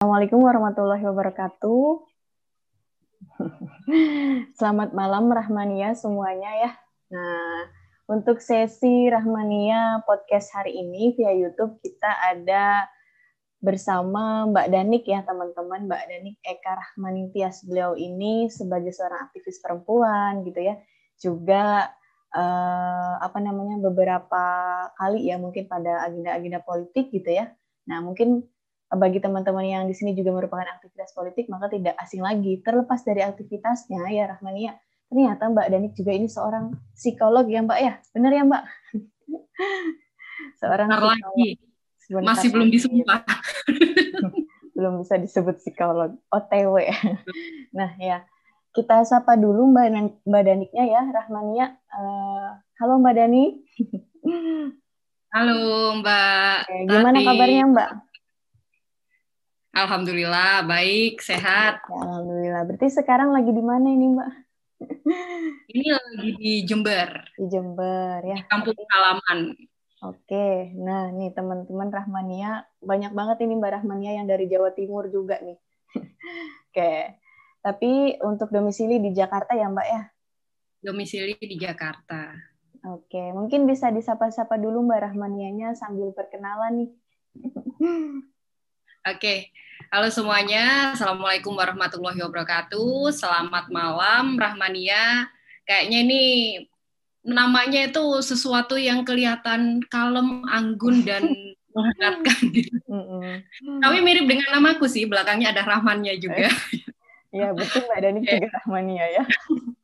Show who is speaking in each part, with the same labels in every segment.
Speaker 1: Assalamualaikum warahmatullahi wabarakatuh. Selamat malam Rahmania semuanya ya. Nah, untuk sesi Rahmania podcast hari ini via YouTube kita ada bersama Mbak Danik ya teman-teman. Mbak Danik Eka Rahmanitias beliau ini sebagai seorang aktivis perempuan gitu ya. Juga eh, apa namanya beberapa kali ya mungkin pada agenda-agenda politik gitu ya. Nah, mungkin bagi teman-teman yang di sini juga merupakan aktivitas politik, maka tidak asing lagi. Terlepas dari aktivitasnya, ya Rahmania, ternyata Mbak Danik juga ini seorang psikolog ya Mbak ya? Benar ya Mbak?
Speaker 2: seorang Bentar lagi. Masih belum disumpah.
Speaker 1: belum bisa disebut psikolog. OTW. nah ya, kita sapa dulu Mbak, Mbak Daniknya ya, Rahmania. Uh, halo Mbak Dani.
Speaker 2: Halo Mbak.
Speaker 1: Oke, gimana kabarnya Mbak?
Speaker 2: Alhamdulillah baik, sehat.
Speaker 1: Alhamdulillah. Berarti sekarang lagi di mana ini, Mbak?
Speaker 2: Ini lagi di Jember.
Speaker 1: Di Jember ya.
Speaker 2: Di kampung halaman.
Speaker 1: Oke, nah nih teman-teman Rahmania banyak banget ini Mbak Rahmania yang dari Jawa Timur juga nih. Oke, tapi untuk domisili di Jakarta ya Mbak ya?
Speaker 2: Domisili di Jakarta.
Speaker 1: Oke, mungkin bisa disapa-sapa dulu Mbak Rahmanianya sambil perkenalan nih.
Speaker 2: Oke, halo semuanya. Assalamualaikum warahmatullahi wabarakatuh. Selamat malam, Rahmania. Kayaknya ini namanya itu sesuatu yang kelihatan kalem, anggun, dan menghangatkan gitu. Tapi mirip dengan namaku sih, belakangnya ada Rahmannya juga.
Speaker 1: Iya, betul Mbak Dani juga Rahmania ya.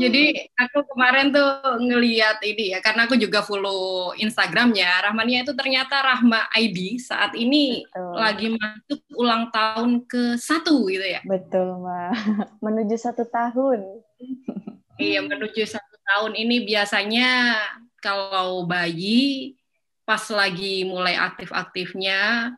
Speaker 2: Jadi aku kemarin tuh ngeliat ini ya, karena aku juga follow Instagramnya. Rahmania itu ternyata Rahma ID saat ini Betul. lagi masuk ulang tahun ke satu gitu ya.
Speaker 1: Betul, Mbak. Menuju satu tahun.
Speaker 2: iya, menuju satu tahun ini biasanya kalau bayi pas lagi mulai aktif-aktifnya,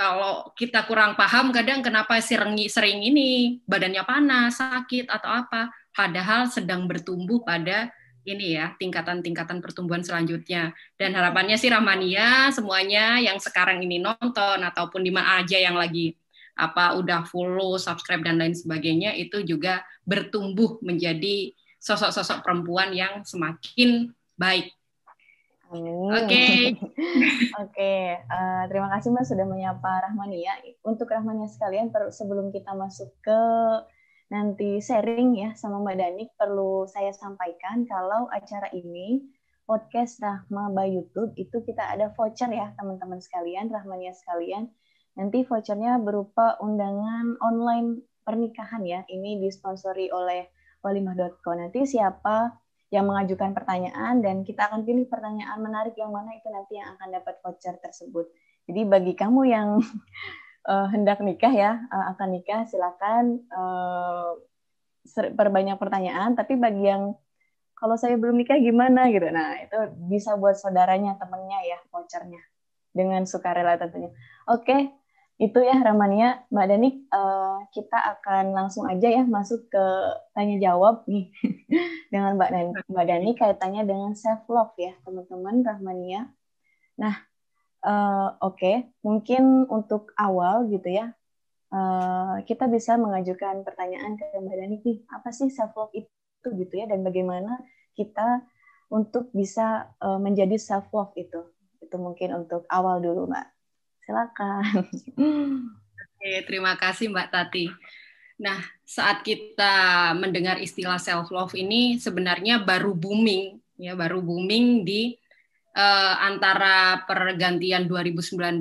Speaker 2: kalau kita kurang paham kadang kenapa sering, sering ini badannya panas, sakit atau apa padahal sedang bertumbuh pada ini ya tingkatan-tingkatan pertumbuhan selanjutnya dan harapannya sih Rahmania semuanya yang sekarang ini nonton ataupun di mana aja yang lagi apa udah follow, subscribe dan lain sebagainya itu juga bertumbuh menjadi sosok-sosok perempuan yang semakin baik.
Speaker 1: Oke. Okay. Oke, okay. uh, eh, terima kasih Mbak sudah menyapa Rahmania. Untuk Rahmania sekalian sebelum kita masuk ke nanti sharing ya sama Mbak Danik perlu saya sampaikan kalau acara ini podcast Rahma by YouTube itu kita ada voucher ya teman-teman sekalian, Rahmania sekalian. Nanti vouchernya berupa undangan online pernikahan ya. Ini disponsori oleh walimah.co. Nanti siapa yang mengajukan pertanyaan dan kita akan pilih pertanyaan menarik yang mana itu nanti yang akan dapat voucher tersebut. Jadi bagi kamu yang uh, hendak nikah ya uh, akan nikah silakan uh, perbanyak pertanyaan tapi bagi yang kalau saya belum nikah gimana gitu. Nah itu bisa buat saudaranya temennya ya vouchernya dengan sukarela tentunya. Oke itu ya Ramania. Mbak Danik uh, kita akan langsung aja ya masuk ke tanya jawab nih dengan Mbak Dani. Mbak Dani kaitannya dengan self love ya teman-teman Rahmania nah Uh, Oke, okay. mungkin untuk awal gitu ya, uh, kita bisa mengajukan pertanyaan ke Mbak Dani apa sih self love itu gitu ya, dan bagaimana kita untuk bisa uh, menjadi self love itu, itu mungkin untuk awal dulu Mbak. Silakan.
Speaker 2: Oke, terima kasih Mbak Tati. Nah, saat kita mendengar istilah self love ini sebenarnya baru booming ya, baru booming di uh, antara pergantian 2019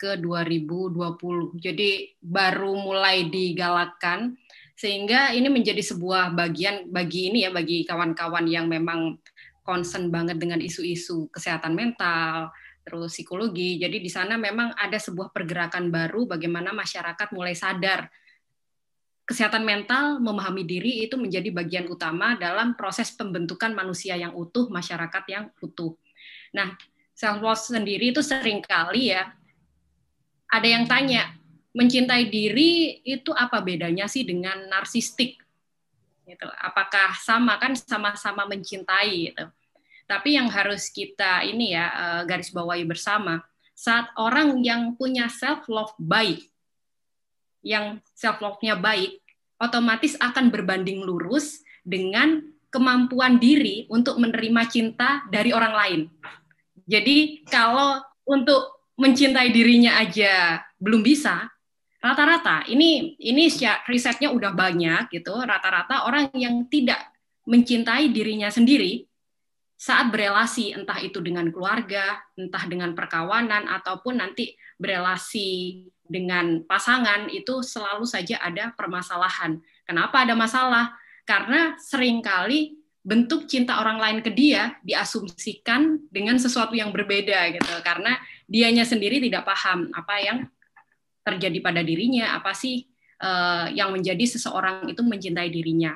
Speaker 2: ke 2020. Jadi baru mulai digalakkan sehingga ini menjadi sebuah bagian bagi ini ya bagi kawan-kawan yang memang concern banget dengan isu-isu kesehatan mental, terus psikologi. Jadi di sana memang ada sebuah pergerakan baru bagaimana masyarakat mulai sadar kesehatan mental, memahami diri itu menjadi bagian utama dalam proses pembentukan manusia yang utuh, masyarakat yang utuh. Nah, self love sendiri itu sering kali ya ada yang tanya, mencintai diri itu apa bedanya sih dengan narsistik? Gitu. Apakah sama kan sama-sama mencintai gitu. Tapi yang harus kita ini ya eh, garis bawahi bersama, saat orang yang punya self love baik yang self love-nya baik, otomatis akan berbanding lurus dengan kemampuan diri untuk menerima cinta dari orang lain. Jadi kalau untuk mencintai dirinya aja belum bisa, rata-rata ini ini risetnya udah banyak gitu, rata-rata orang yang tidak mencintai dirinya sendiri saat berelasi entah itu dengan keluarga, entah dengan perkawanan ataupun nanti berelasi dengan pasangan itu selalu saja ada permasalahan. Kenapa ada masalah? Karena sering kali bentuk cinta orang lain ke dia diasumsikan dengan sesuatu yang berbeda gitu. Karena dianya sendiri tidak paham apa yang terjadi pada dirinya, apa sih uh, yang menjadi seseorang itu mencintai dirinya.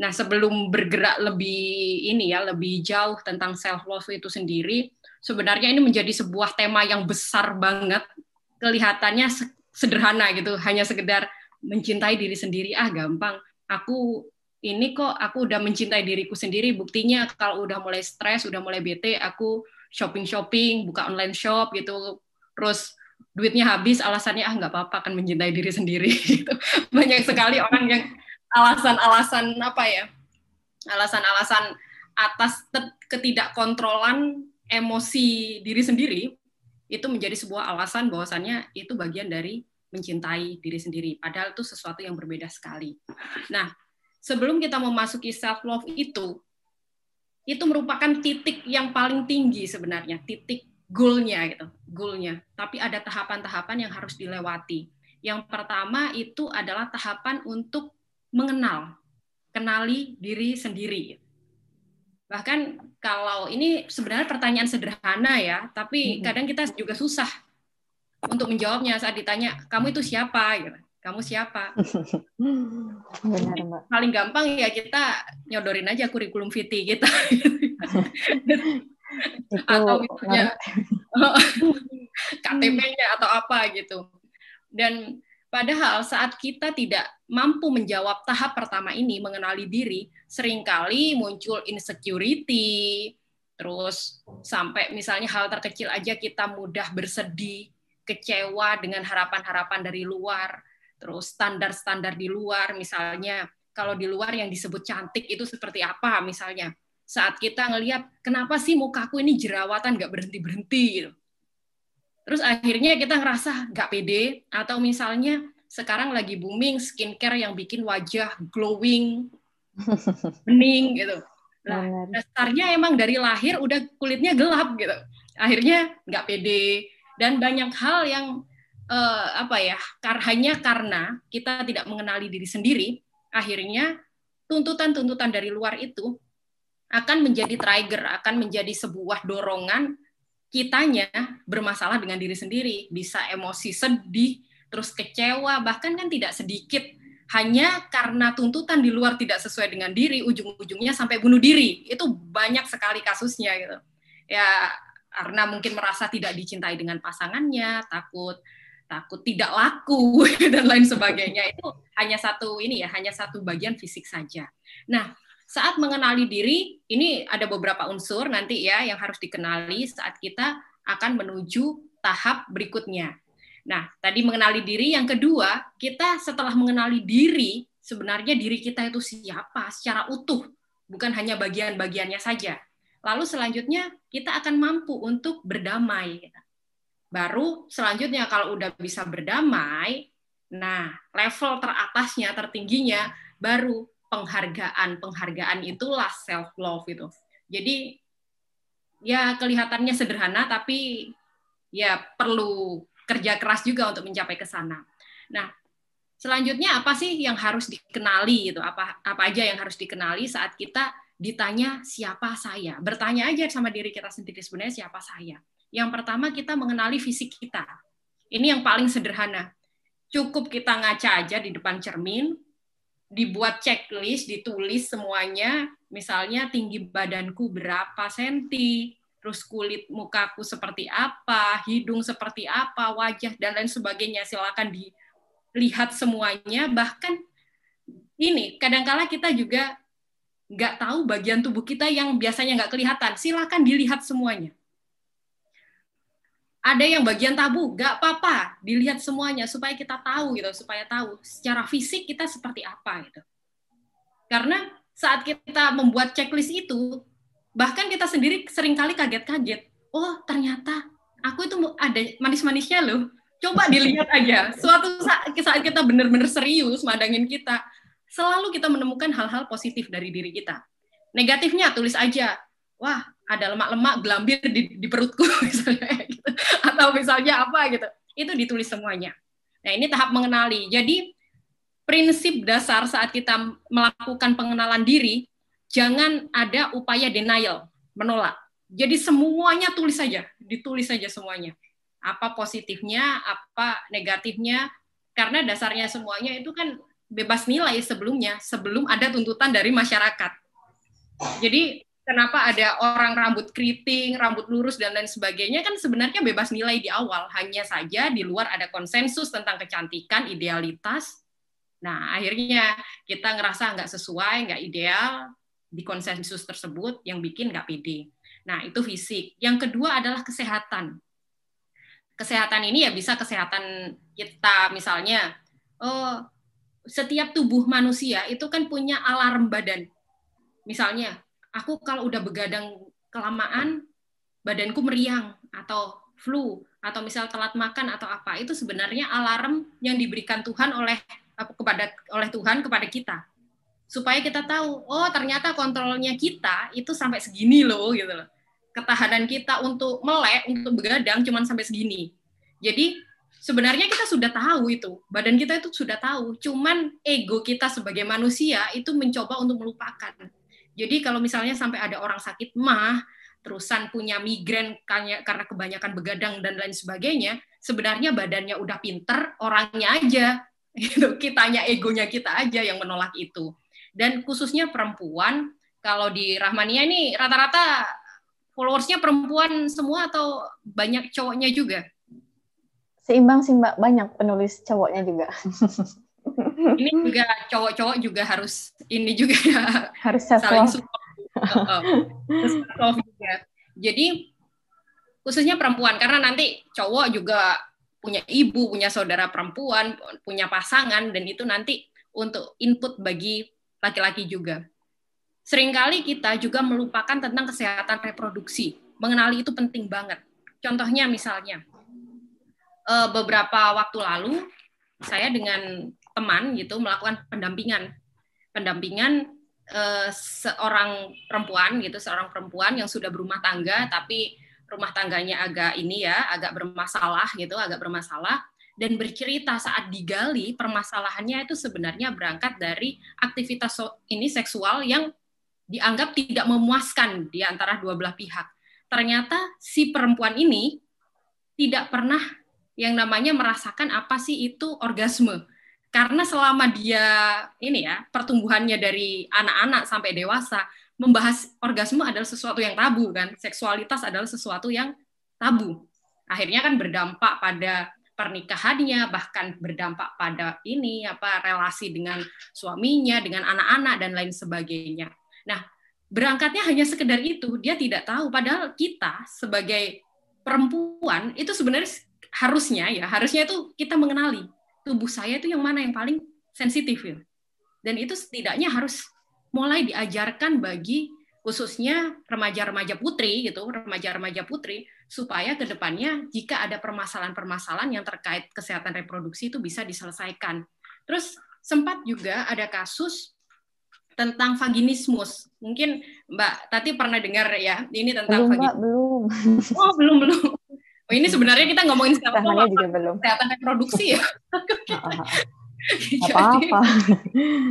Speaker 2: Nah, sebelum bergerak lebih ini ya, lebih jauh tentang self love itu sendiri, sebenarnya ini menjadi sebuah tema yang besar banget. Kelihatannya sederhana gitu, hanya sekedar mencintai diri sendiri ah gampang. Aku ini kok aku udah mencintai diriku sendiri. Buktinya kalau udah mulai stres, udah mulai bete, aku shopping-shopping, buka online shop gitu. Terus duitnya habis, alasannya ah nggak apa-apa kan mencintai diri sendiri. Gitu. Banyak sekali orang yang alasan-alasan apa ya alasan-alasan atas ketidakkontrolan emosi diri sendiri itu menjadi sebuah alasan bahwasannya itu bagian dari mencintai diri sendiri padahal itu sesuatu yang berbeda sekali nah sebelum kita memasuki self love itu itu merupakan titik yang paling tinggi sebenarnya titik goalnya gitu goalnya tapi ada tahapan-tahapan yang harus dilewati yang pertama itu adalah tahapan untuk mengenal, kenali diri sendiri. Bahkan kalau ini sebenarnya pertanyaan sederhana ya, tapi kadang kita juga susah untuk menjawabnya saat ditanya, kamu itu siapa? Gitu. Kamu siapa? Benar, Mbak. Paling gampang ya kita nyodorin aja kurikulum vitae kita. atau misalnya KTP-nya atau apa gitu. Dan Padahal saat kita tidak mampu menjawab tahap pertama ini, mengenali diri, sering kali muncul insecurity, terus sampai misalnya hal terkecil aja kita mudah bersedih, kecewa dengan harapan-harapan dari luar, terus standar-standar di luar, misalnya kalau di luar yang disebut cantik itu seperti apa misalnya. Saat kita ngelihat, kenapa sih mukaku ini jerawatan nggak berhenti-berhenti gitu Terus akhirnya kita ngerasa nggak pede atau misalnya sekarang lagi booming skincare yang bikin wajah glowing, bening gitu. Nah, dasarnya emang dari lahir udah kulitnya gelap gitu. Akhirnya nggak pede dan banyak hal yang uh, apa ya kar hanya karena kita tidak mengenali diri sendiri, akhirnya tuntutan-tuntutan dari luar itu akan menjadi trigger, akan menjadi sebuah dorongan kitanya bermasalah dengan diri sendiri, bisa emosi sedih, terus kecewa, bahkan kan tidak sedikit hanya karena tuntutan di luar tidak sesuai dengan diri, ujung-ujungnya sampai bunuh diri. Itu banyak sekali kasusnya gitu. Ya karena mungkin merasa tidak dicintai dengan pasangannya, takut takut tidak laku dan lain sebagainya. Itu hanya satu ini ya, hanya satu bagian fisik saja. Nah, saat mengenali diri, ini ada beberapa unsur nanti ya yang harus dikenali saat kita akan menuju tahap berikutnya. Nah, tadi mengenali diri, yang kedua, kita setelah mengenali diri, sebenarnya diri kita itu siapa secara utuh, bukan hanya bagian-bagiannya saja. Lalu selanjutnya kita akan mampu untuk berdamai. Baru selanjutnya kalau udah bisa berdamai, nah level teratasnya, tertingginya, baru penghargaan. Penghargaan itulah self love itu. Jadi ya kelihatannya sederhana tapi ya perlu kerja keras juga untuk mencapai ke sana. Nah selanjutnya apa sih yang harus dikenali itu apa apa aja yang harus dikenali saat kita ditanya siapa saya? Bertanya aja sama diri kita sendiri sebenarnya siapa saya yang pertama kita mengenali fisik kita ini yang paling sederhana cukup kita ngaca aja di depan cermin dibuat checklist, ditulis semuanya, misalnya tinggi badanku berapa senti, terus kulit mukaku seperti apa, hidung seperti apa, wajah dan lain sebagainya. Silakan dilihat semuanya. Bahkan ini kadangkala kita juga nggak tahu bagian tubuh kita yang biasanya nggak kelihatan. Silakan dilihat semuanya. Ada yang bagian tabu, nggak apa-apa, dilihat semuanya supaya kita tahu gitu, supaya tahu secara fisik kita seperti apa gitu. Karena saat kita membuat checklist itu, bahkan kita sendiri sering kali kaget-kaget. Oh, ternyata aku itu ada manis-manisnya loh. Coba dilihat aja. Suatu saat, kita benar-benar serius mandangin kita, selalu kita menemukan hal-hal positif dari diri kita. Negatifnya tulis aja. Wah, ada lemak-lemak gelambir di, di perutku misalnya gitu. atau misalnya apa gitu. Itu ditulis semuanya. Nah ini tahap mengenali. Jadi prinsip dasar saat kita melakukan pengenalan diri jangan ada upaya denial menolak. Jadi semuanya tulis saja ditulis saja semuanya. Apa positifnya apa negatifnya karena dasarnya semuanya itu kan bebas nilai sebelumnya sebelum ada tuntutan dari masyarakat. Jadi kenapa ada orang rambut keriting, rambut lurus dan lain sebagainya kan sebenarnya bebas nilai di awal. Hanya saja di luar ada konsensus tentang kecantikan, idealitas. Nah, akhirnya kita ngerasa nggak sesuai, nggak ideal di konsensus tersebut yang bikin nggak pede. Nah, itu fisik. Yang kedua adalah kesehatan. Kesehatan ini ya bisa kesehatan kita misalnya, oh, setiap tubuh manusia itu kan punya alarm badan. Misalnya, aku kalau udah begadang kelamaan badanku meriang atau flu atau misal telat makan atau apa itu sebenarnya alarm yang diberikan Tuhan oleh kepada oleh Tuhan kepada kita. Supaya kita tahu oh ternyata kontrolnya kita itu sampai segini loh gitu loh. Ketahanan kita untuk melek untuk begadang cuma sampai segini. Jadi sebenarnya kita sudah tahu itu. Badan kita itu sudah tahu. Cuman ego kita sebagai manusia itu mencoba untuk melupakan jadi kalau misalnya sampai ada orang sakit mah, terusan punya migrain karena kebanyakan begadang dan lain sebagainya, sebenarnya badannya udah pinter, orangnya aja, gitu. Kitanya egonya kita aja yang menolak itu. Dan khususnya perempuan, kalau di Rahmania ini rata-rata followersnya perempuan semua atau banyak cowoknya juga?
Speaker 1: Seimbang sih mbak, banyak penulis cowoknya juga.
Speaker 2: ini juga cowok-cowok juga harus ini juga
Speaker 1: harus saling support.
Speaker 2: Uh, juga. Jadi khususnya perempuan karena nanti cowok juga punya ibu, punya saudara perempuan, punya pasangan dan itu nanti untuk input bagi laki-laki juga. Seringkali kita juga melupakan tentang kesehatan reproduksi. Mengenali itu penting banget. Contohnya misalnya eh, beberapa waktu lalu saya dengan teman gitu melakukan pendampingan pendampingan eh, seorang perempuan gitu seorang perempuan yang sudah berumah tangga tapi rumah tangganya agak ini ya agak bermasalah gitu agak bermasalah dan bercerita saat digali permasalahannya itu sebenarnya berangkat dari aktivitas ini seksual yang dianggap tidak memuaskan di antara dua belah pihak. Ternyata si perempuan ini tidak pernah yang namanya merasakan apa sih itu orgasme karena selama dia ini ya pertumbuhannya dari anak-anak sampai dewasa membahas orgasme adalah sesuatu yang tabu kan. Seksualitas adalah sesuatu yang tabu. Akhirnya kan berdampak pada pernikahannya bahkan berdampak pada ini apa relasi dengan suaminya dengan anak-anak dan lain sebagainya. Nah berangkatnya hanya sekedar itu. Dia tidak tahu. Padahal kita sebagai perempuan itu sebenarnya harusnya ya harusnya itu kita mengenali tubuh saya itu yang mana yang paling sensitif ya. Dan itu setidaknya harus mulai diajarkan bagi khususnya remaja-remaja putri gitu, remaja-remaja putri supaya ke depannya jika ada permasalahan-permasalahan yang terkait kesehatan reproduksi itu bisa diselesaikan. Terus sempat juga ada kasus tentang vaginismus. Mungkin Mbak Tati pernah dengar ya, ini tentang
Speaker 1: belum, vaginismus. Mbak, belum.
Speaker 2: Oh, belum, belum. Oh, ini sebenarnya kita ngomongin sekarang
Speaker 1: juga belum.
Speaker 2: kesehatan reproduksi ya.
Speaker 1: Apa-apa.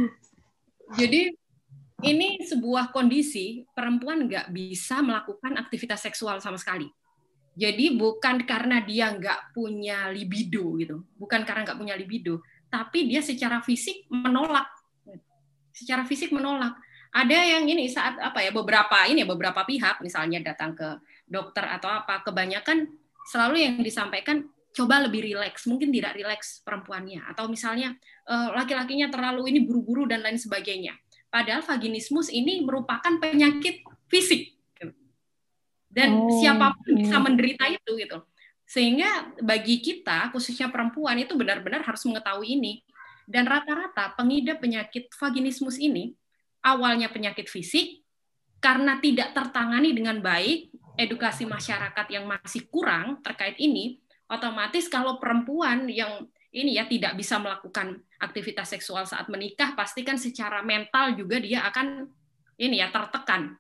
Speaker 2: jadi ini sebuah kondisi perempuan nggak bisa melakukan aktivitas seksual sama sekali. Jadi bukan karena dia nggak punya libido gitu, bukan karena nggak punya libido, tapi dia secara fisik menolak, secara fisik menolak. Ada yang ini saat apa ya beberapa ini ya beberapa pihak misalnya datang ke dokter atau apa, kebanyakan selalu yang disampaikan coba lebih rileks, mungkin tidak rileks perempuannya, atau misalnya uh, laki-lakinya terlalu ini buru-buru dan lain sebagainya. Padahal vaginismus ini merupakan penyakit fisik, dan oh, siapa pun iya. bisa menderita itu gitu. Sehingga bagi kita, khususnya perempuan, itu benar-benar harus mengetahui ini. Dan rata-rata pengidap penyakit vaginismus ini, awalnya penyakit fisik, karena tidak tertangani dengan baik, edukasi masyarakat yang masih kurang terkait ini, otomatis kalau perempuan yang ini ya tidak bisa melakukan aktivitas seksual saat menikah, pastikan secara mental juga dia akan ini ya tertekan.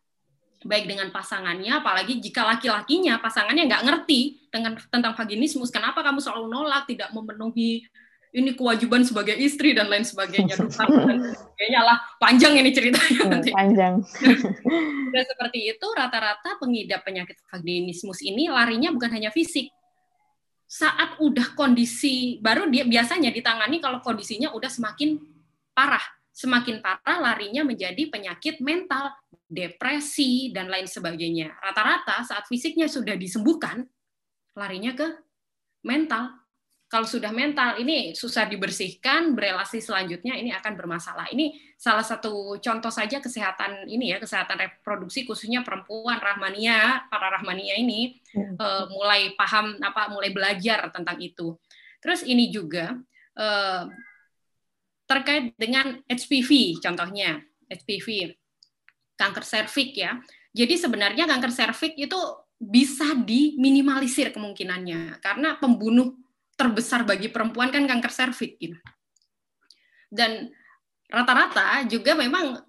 Speaker 2: Baik dengan pasangannya, apalagi jika laki-lakinya pasangannya nggak ngerti dengan tentang vaginismus, kenapa kamu selalu nolak, tidak memenuhi ini kewajiban sebagai istri dan lain sebagainya, dan sebagainya lah panjang ini ceritanya
Speaker 1: hmm, nanti. Panjang.
Speaker 2: dan seperti itu rata-rata pengidap penyakit vaginismus ini larinya bukan hanya fisik, saat udah kondisi baru dia biasanya ditangani kalau kondisinya udah semakin parah semakin parah larinya menjadi penyakit mental, depresi, dan lain sebagainya. Rata-rata saat fisiknya sudah disembuhkan, larinya ke mental. Kalau sudah mental, ini susah dibersihkan, berelasi selanjutnya ini akan bermasalah. Ini salah satu contoh saja kesehatan ini ya, kesehatan reproduksi khususnya perempuan rahmania, para rahmania ini uh, mulai paham apa, mulai belajar tentang itu. Terus ini juga uh, terkait dengan HPV contohnya HPV kanker serviks ya jadi sebenarnya kanker serviks itu bisa diminimalisir kemungkinannya karena pembunuh terbesar bagi perempuan kan kanker serviks gitu. dan rata-rata juga memang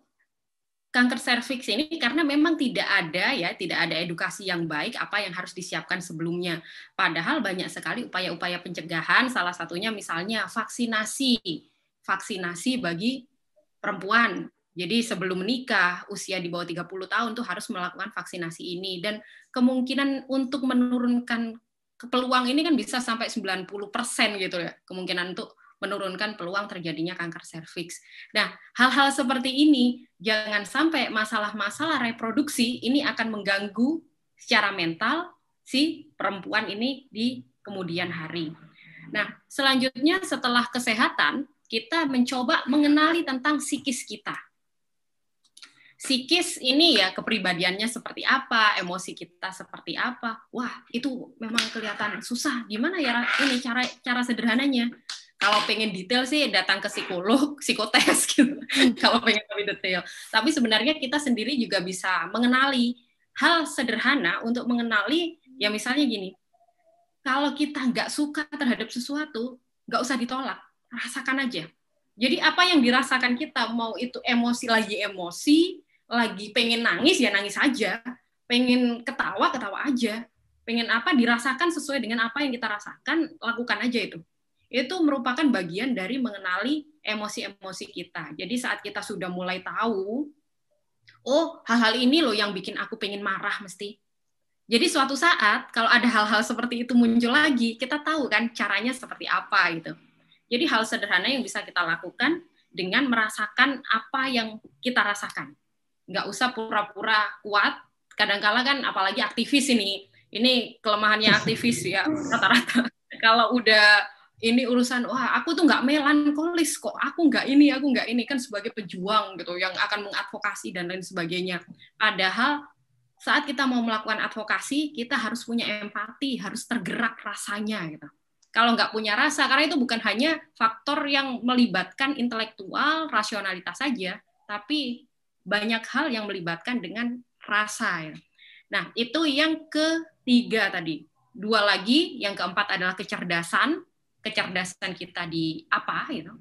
Speaker 2: kanker serviks ini karena memang tidak ada ya tidak ada edukasi yang baik apa yang harus disiapkan sebelumnya padahal banyak sekali upaya-upaya pencegahan salah satunya misalnya vaksinasi vaksinasi bagi perempuan. Jadi sebelum menikah, usia di bawah 30 tahun tuh harus melakukan vaksinasi ini dan kemungkinan untuk menurunkan peluang ini kan bisa sampai 90% gitu ya. Kemungkinan untuk menurunkan peluang terjadinya kanker serviks. Nah, hal-hal seperti ini jangan sampai masalah-masalah reproduksi ini akan mengganggu secara mental si perempuan ini di kemudian hari. Nah, selanjutnya setelah kesehatan, kita mencoba mengenali tentang psikis kita. Psikis ini ya kepribadiannya seperti apa, emosi kita seperti apa. Wah, itu memang kelihatan susah. Gimana ya ini cara cara sederhananya? Kalau pengen detail sih datang ke psikolog, psikotes gitu. Kalau pengen lebih detail. Tapi sebenarnya kita sendiri juga bisa mengenali hal sederhana untuk mengenali ya misalnya gini. Kalau kita nggak suka terhadap sesuatu, nggak usah ditolak rasakan aja. Jadi apa yang dirasakan kita mau itu emosi lagi emosi, lagi pengen nangis ya nangis aja, pengen ketawa ketawa aja, pengen apa dirasakan sesuai dengan apa yang kita rasakan, lakukan aja itu. Itu merupakan bagian dari mengenali emosi-emosi kita. Jadi saat kita sudah mulai tahu, oh hal-hal ini loh yang bikin aku pengen marah mesti. Jadi suatu saat kalau ada hal-hal seperti itu muncul lagi, kita tahu kan caranya seperti apa gitu. Jadi hal sederhana yang bisa kita lakukan dengan merasakan apa yang kita rasakan. Nggak usah pura-pura kuat. Kadang-kala kan apalagi aktivis ini, ini kelemahannya aktivis ya rata-rata. Kalau udah ini urusan wah aku tuh nggak melankolis kok aku nggak ini aku nggak ini kan sebagai pejuang gitu yang akan mengadvokasi dan lain sebagainya padahal saat kita mau melakukan advokasi kita harus punya empati harus tergerak rasanya gitu kalau nggak punya rasa, karena itu bukan hanya faktor yang melibatkan intelektual, rasionalitas saja, tapi banyak hal yang melibatkan dengan rasa. Ya. Nah, itu yang ketiga tadi. Dua lagi, yang keempat adalah kecerdasan. Kecerdasan kita di apa, gitu.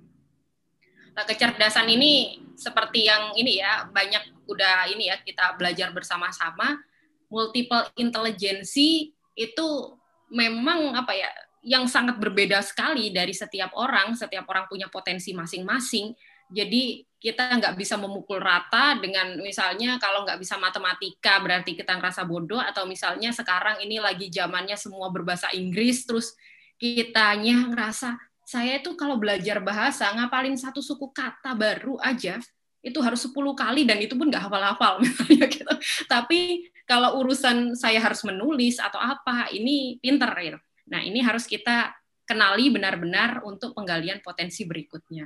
Speaker 2: Nah, kecerdasan ini seperti yang ini ya, banyak udah ini ya kita belajar bersama-sama. Multiple intelligency itu memang apa ya yang sangat berbeda sekali dari setiap orang. Setiap orang punya potensi masing-masing. Jadi kita nggak bisa memukul rata dengan misalnya kalau nggak bisa matematika berarti kita ngerasa bodoh atau misalnya sekarang ini lagi zamannya semua berbahasa Inggris terus kitanya ngerasa saya itu kalau belajar bahasa ngapalin satu suku kata baru aja itu harus 10 kali dan itu pun nggak hafal-hafal misalnya gitu. Tapi kalau urusan saya harus menulis atau apa ini pinter ya. Nah, ini harus kita kenali benar-benar untuk penggalian potensi berikutnya.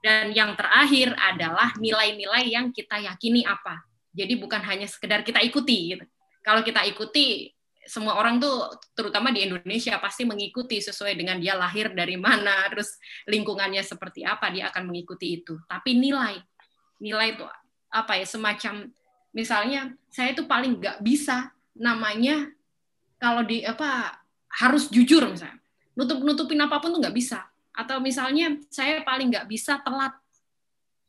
Speaker 2: Dan yang terakhir adalah nilai-nilai yang kita yakini apa. Jadi bukan hanya sekedar kita ikuti gitu. Kalau kita ikuti semua orang tuh terutama di Indonesia pasti mengikuti sesuai dengan dia lahir dari mana, terus lingkungannya seperti apa dia akan mengikuti itu. Tapi nilai, nilai itu apa ya semacam misalnya saya itu paling nggak bisa namanya kalau di apa harus jujur misalnya nutup nutupin apa pun tuh nggak bisa atau misalnya saya paling nggak bisa telat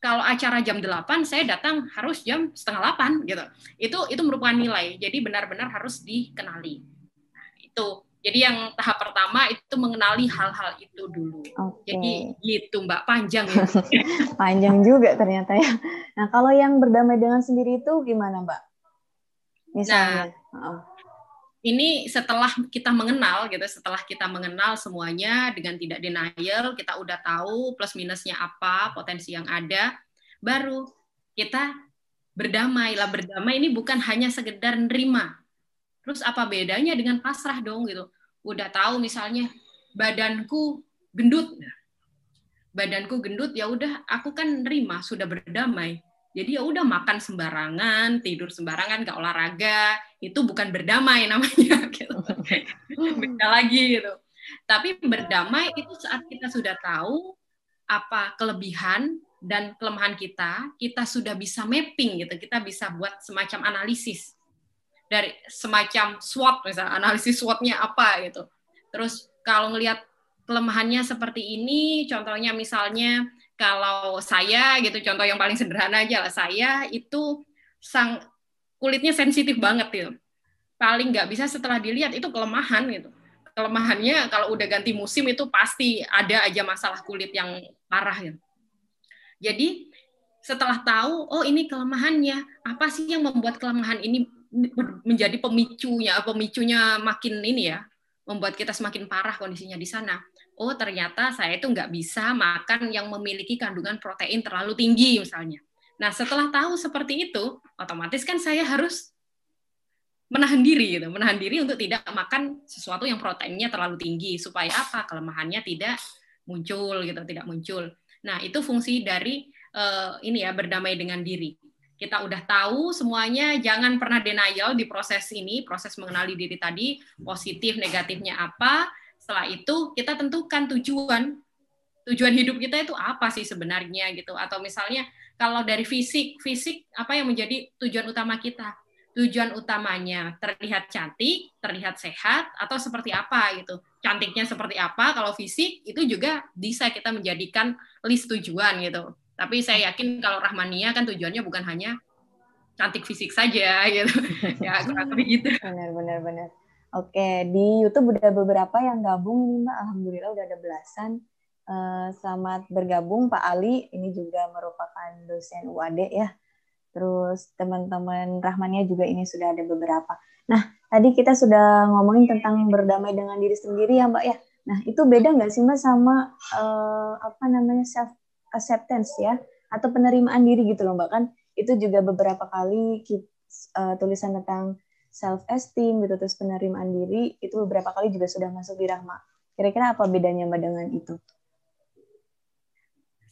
Speaker 2: kalau acara jam 8 saya datang harus jam setengah 8 gitu. Itu itu merupakan nilai. Jadi benar-benar harus dikenali. Nah, itu. Jadi yang tahap pertama itu mengenali hal-hal itu dulu. Okay. Jadi gitu Mbak, panjang ya.
Speaker 1: panjang juga ternyata ya. Nah, kalau yang berdamai dengan sendiri itu gimana, Mbak?
Speaker 2: Misalnya. Nah, ini setelah kita mengenal gitu, setelah kita mengenal semuanya dengan tidak denial, kita udah tahu plus minusnya apa, potensi yang ada, baru kita berdamai lah. Berdamai ini bukan hanya sekedar nerima. Terus apa bedanya dengan pasrah dong gitu? Udah tahu misalnya badanku gendut, badanku gendut ya udah aku kan nerima sudah berdamai jadi ya udah makan sembarangan, tidur sembarangan, gak olahraga, itu bukan berdamai namanya. Gitu. Beda lagi gitu. Tapi berdamai itu saat kita sudah tahu apa kelebihan dan kelemahan kita, kita sudah bisa mapping gitu, kita bisa buat semacam analisis dari semacam SWOT misalnya analisis SWOT-nya apa gitu. Terus kalau ngelihat kelemahannya seperti ini, contohnya misalnya kalau saya gitu contoh yang paling sederhana aja lah. Saya itu sang kulitnya sensitif banget gitu. Paling nggak bisa setelah dilihat itu kelemahan gitu. Kelemahannya kalau udah ganti musim itu pasti ada aja masalah kulit yang parah gitu. Jadi setelah tahu oh ini kelemahannya. Apa sih yang membuat kelemahan ini menjadi pemicunya pemicunya makin ini ya membuat kita semakin parah kondisinya di sana oh ternyata saya itu nggak bisa makan yang memiliki kandungan protein terlalu tinggi misalnya. Nah setelah tahu seperti itu, otomatis kan saya harus menahan diri gitu, menahan diri untuk tidak makan sesuatu yang proteinnya terlalu tinggi supaya apa kelemahannya tidak muncul gitu, tidak muncul. Nah itu fungsi dari uh, ini ya berdamai dengan diri. Kita udah tahu semuanya, jangan pernah denial di proses ini, proses mengenali diri tadi, positif negatifnya apa, setelah itu kita tentukan tujuan. Tujuan hidup kita itu apa sih sebenarnya gitu? Atau misalnya kalau dari fisik fisik apa yang menjadi tujuan utama kita? Tujuan utamanya terlihat cantik terlihat sehat atau seperti apa gitu? Cantiknya seperti apa? Kalau fisik itu juga bisa kita menjadikan list tujuan gitu. Tapi saya yakin kalau Rahmania kan tujuannya bukan hanya cantik fisik saja gitu. Ya kurang lebih gitu.
Speaker 1: Benar benar benar Oke, di YouTube udah beberapa yang gabung nih Mbak. Alhamdulillah udah ada belasan. Uh, selamat bergabung Pak Ali. Ini juga merupakan dosen UAD ya. Terus teman-teman Rahmania juga ini sudah ada beberapa. Nah, tadi kita sudah ngomongin tentang berdamai dengan diri sendiri ya Mbak ya. Nah, itu beda nggak sih Mbak sama uh, apa namanya self acceptance ya atau penerimaan diri gitu loh Mbak kan? Itu juga beberapa kali kita, uh, tulisan tentang self esteem gitu terus penerimaan diri itu beberapa kali juga sudah masuk di Rahma. Kira-kira apa bedanya Mbak dengan itu?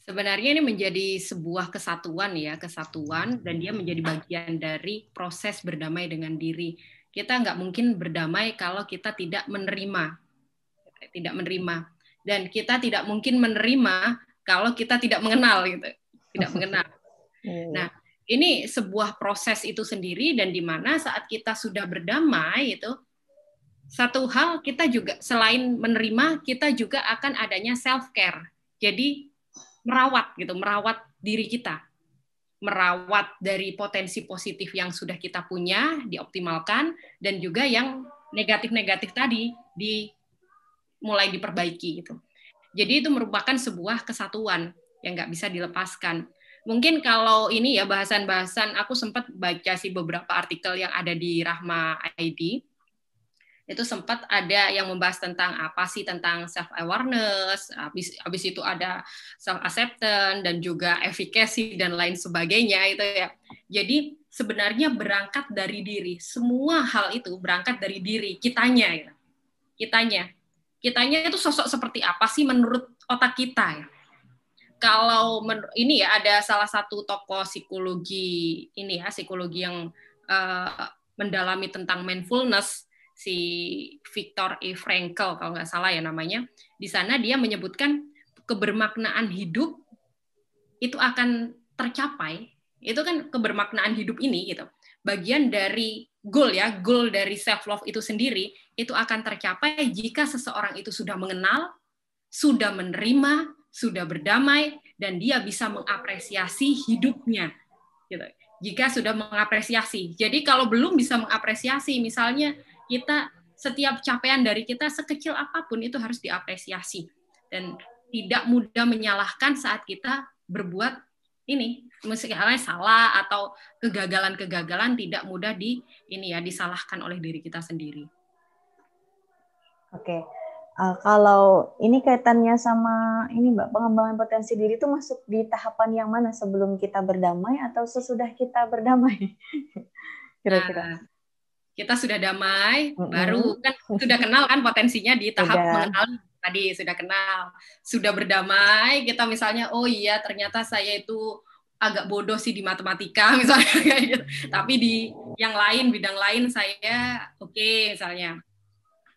Speaker 2: Sebenarnya ini menjadi sebuah kesatuan ya, kesatuan dan dia menjadi bagian dari proses berdamai dengan diri. Kita nggak mungkin berdamai kalau kita tidak menerima, tidak menerima, dan kita tidak mungkin menerima kalau kita tidak mengenal gitu, tidak mengenal. Iya. Nah, ini sebuah proses itu sendiri dan di mana saat kita sudah berdamai itu satu hal kita juga selain menerima kita juga akan adanya self care. Jadi merawat gitu, merawat diri kita. Merawat dari potensi positif yang sudah kita punya dioptimalkan dan juga yang negatif-negatif tadi di mulai diperbaiki gitu. Jadi itu merupakan sebuah kesatuan yang nggak bisa dilepaskan Mungkin kalau ini ya bahasan-bahasan aku sempat baca sih beberapa artikel yang ada di Rahma ID itu sempat ada yang membahas tentang apa sih tentang self awareness, habis habis itu ada self acceptance dan juga efficacy dan lain sebagainya itu ya. Jadi sebenarnya berangkat dari diri. Semua hal itu berangkat dari diri kitanya ya. Kitanya. Kitanya itu sosok seperti apa sih menurut otak kita ya kalau ini ya ada salah satu tokoh psikologi ini ya psikologi yang uh, mendalami tentang mindfulness si Viktor E. Frankl kalau nggak salah ya namanya. Di sana dia menyebutkan kebermaknaan hidup itu akan tercapai. Itu kan kebermaknaan hidup ini gitu. Bagian dari goal ya, goal dari self love itu sendiri itu akan tercapai jika seseorang itu sudah mengenal, sudah menerima, sudah berdamai dan dia bisa mengapresiasi hidupnya. Gitu. Jika sudah mengapresiasi. Jadi kalau belum bisa mengapresiasi, misalnya kita setiap capaian dari kita sekecil apa pun itu harus diapresiasi dan tidak mudah menyalahkan saat kita berbuat ini misalnya salah atau kegagalan-kegagalan tidak mudah di ini ya disalahkan oleh diri kita sendiri.
Speaker 1: Oke. Uh, kalau ini kaitannya sama ini Mbak, pengembangan potensi diri itu masuk di tahapan yang mana sebelum kita berdamai atau sesudah kita berdamai?
Speaker 2: Kira-kira. Nah, kita sudah damai, mm-hmm. baru kan sudah kenal kan potensinya di tahap sudah. mengenal tadi sudah kenal, sudah berdamai. Kita misalnya, oh iya ternyata saya itu agak bodoh sih di matematika misalnya kayak gitu. Tapi di yang lain bidang lain saya oke okay, misalnya.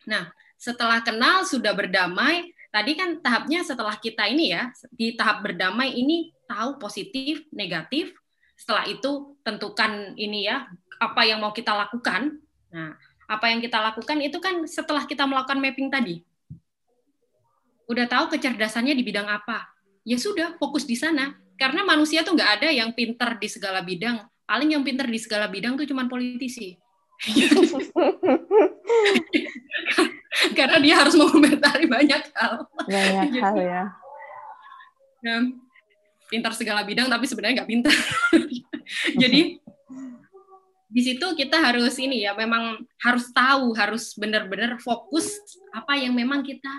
Speaker 2: Nah, setelah kenal sudah berdamai, tadi kan tahapnya setelah kita ini ya, di tahap berdamai ini tahu positif, negatif. Setelah itu tentukan ini ya, apa yang mau kita lakukan Nah, apa yang kita lakukan itu kan setelah kita melakukan mapping tadi. Udah tahu kecerdasannya di bidang apa. Ya sudah, fokus di sana. Karena manusia tuh nggak ada yang pinter di segala bidang. Paling yang pinter di segala bidang tuh cuma politisi. Karena dia harus mengomentari banyak hal.
Speaker 1: Banyak hal ya.
Speaker 2: Nah, pintar segala bidang tapi sebenarnya nggak pintar. Jadi di situ kita harus ini ya memang harus tahu harus benar-benar fokus apa yang memang kita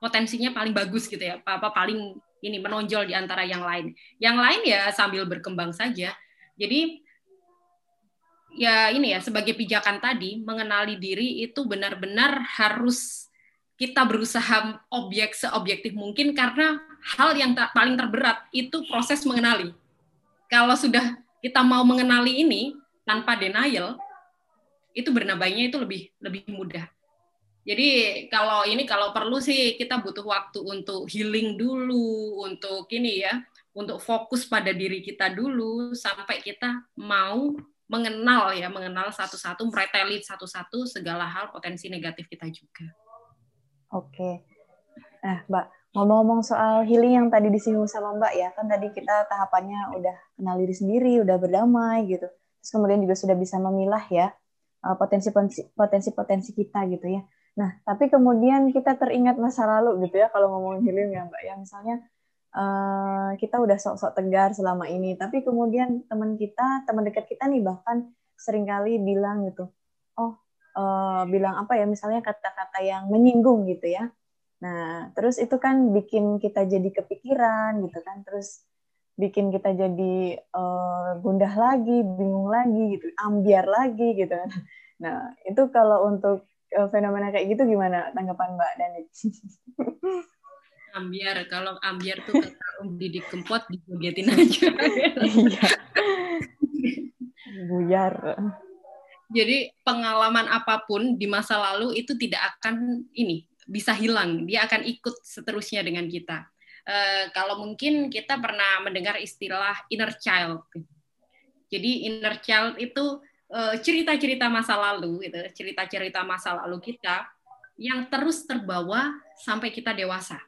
Speaker 2: potensinya paling bagus gitu ya apa, apa paling ini menonjol di antara yang lain yang lain ya sambil berkembang saja jadi ya ini ya sebagai pijakan tadi mengenali diri itu benar-benar harus kita berusaha objek seobjektif mungkin karena hal yang tak, paling terberat itu proses mengenali kalau sudah kita mau mengenali ini tanpa denial itu bernabainya itu lebih lebih mudah. Jadi kalau ini kalau perlu sih kita butuh waktu untuk healing dulu, untuk ini ya, untuk fokus pada diri kita dulu sampai kita mau mengenal ya, mengenal satu-satu, meretelit satu-satu segala hal potensi negatif kita juga.
Speaker 1: Oke. Nah, Mbak, ngomong-ngomong soal healing yang tadi disinggung sama Mbak ya, kan tadi kita tahapannya udah kenal diri sendiri, udah berdamai gitu terus kemudian juga sudah bisa memilah ya uh, potensi-potensi kita gitu ya. Nah, tapi kemudian kita teringat masa lalu gitu ya kalau ngomongin healing ya Mbak, yang misalnya uh, kita udah sok-sok tegar selama ini, tapi kemudian teman kita, teman dekat kita nih bahkan sering kali bilang gitu, oh uh, bilang apa ya, misalnya kata-kata yang menyinggung gitu ya. Nah, terus itu kan bikin kita jadi kepikiran gitu kan, terus bikin kita jadi uh, gundah lagi, bingung lagi gitu, ambiar lagi gitu. Nah, itu kalau untuk uh, fenomena kayak gitu gimana tanggapan Mbak Dani?
Speaker 2: ambiar, kalau ambiar tuh kata Om Didi Kempot dijogetin aja. Iya.
Speaker 1: Buyar.
Speaker 2: Jadi pengalaman apa pun di masa lalu itu tidak akan ini bisa hilang, dia akan ikut seterusnya dengan kita Eh, kalau mungkin kita pernah mendengar istilah inner child. Jadi inner child itu uh, cerita-cerita masa lalu, gitu, cerita-cerita masa lalu kita yang terus terbawa sampai kita dewasa.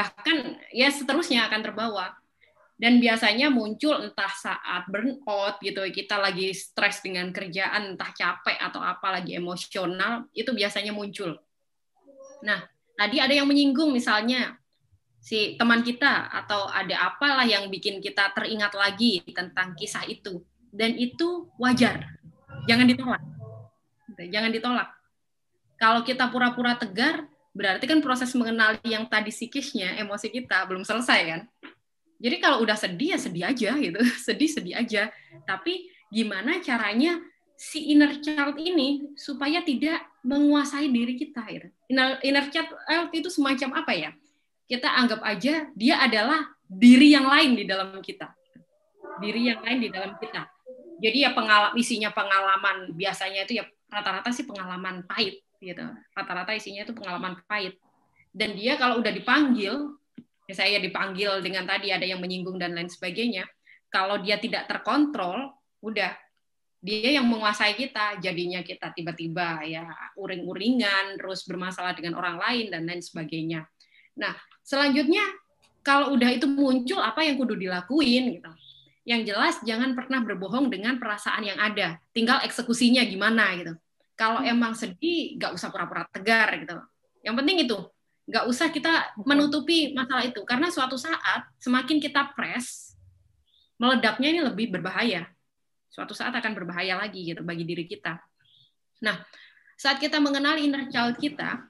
Speaker 2: Bahkan ya seterusnya akan terbawa. Dan biasanya muncul entah saat burnout gitu, kita lagi stres dengan kerjaan, entah capek atau apa lagi emosional, itu biasanya muncul. Nah, tadi ada yang menyinggung misalnya si teman kita atau ada apalah yang bikin kita teringat lagi tentang kisah itu dan itu wajar jangan ditolak jangan ditolak kalau kita pura-pura tegar berarti kan proses mengenali yang tadi psikisnya emosi kita belum selesai kan jadi kalau udah sedih ya sedih aja gitu sedih sedih aja tapi gimana caranya si inner child ini supaya tidak menguasai diri kita gitu. inner, inner child itu semacam apa ya kita anggap aja dia adalah diri yang lain di dalam kita. Diri yang lain di dalam kita. Jadi ya pengalam isinya pengalaman biasanya itu ya rata-rata sih pengalaman pahit gitu. Rata-rata isinya itu pengalaman pahit. Dan dia kalau udah dipanggil, ya saya dipanggil dengan tadi ada yang menyinggung dan lain sebagainya. Kalau dia tidak terkontrol, udah dia yang menguasai kita jadinya kita tiba-tiba ya uring-uringan terus bermasalah dengan orang lain dan lain sebagainya nah selanjutnya kalau udah itu muncul apa yang kudu dilakuin gitu yang jelas jangan pernah berbohong dengan perasaan yang ada tinggal eksekusinya gimana gitu kalau emang sedih nggak usah pura-pura tegar gitu yang penting itu nggak usah kita menutupi masalah itu karena suatu saat semakin kita press meledaknya ini lebih berbahaya suatu saat akan berbahaya lagi gitu bagi diri kita. Nah, saat kita mengenali inner child kita,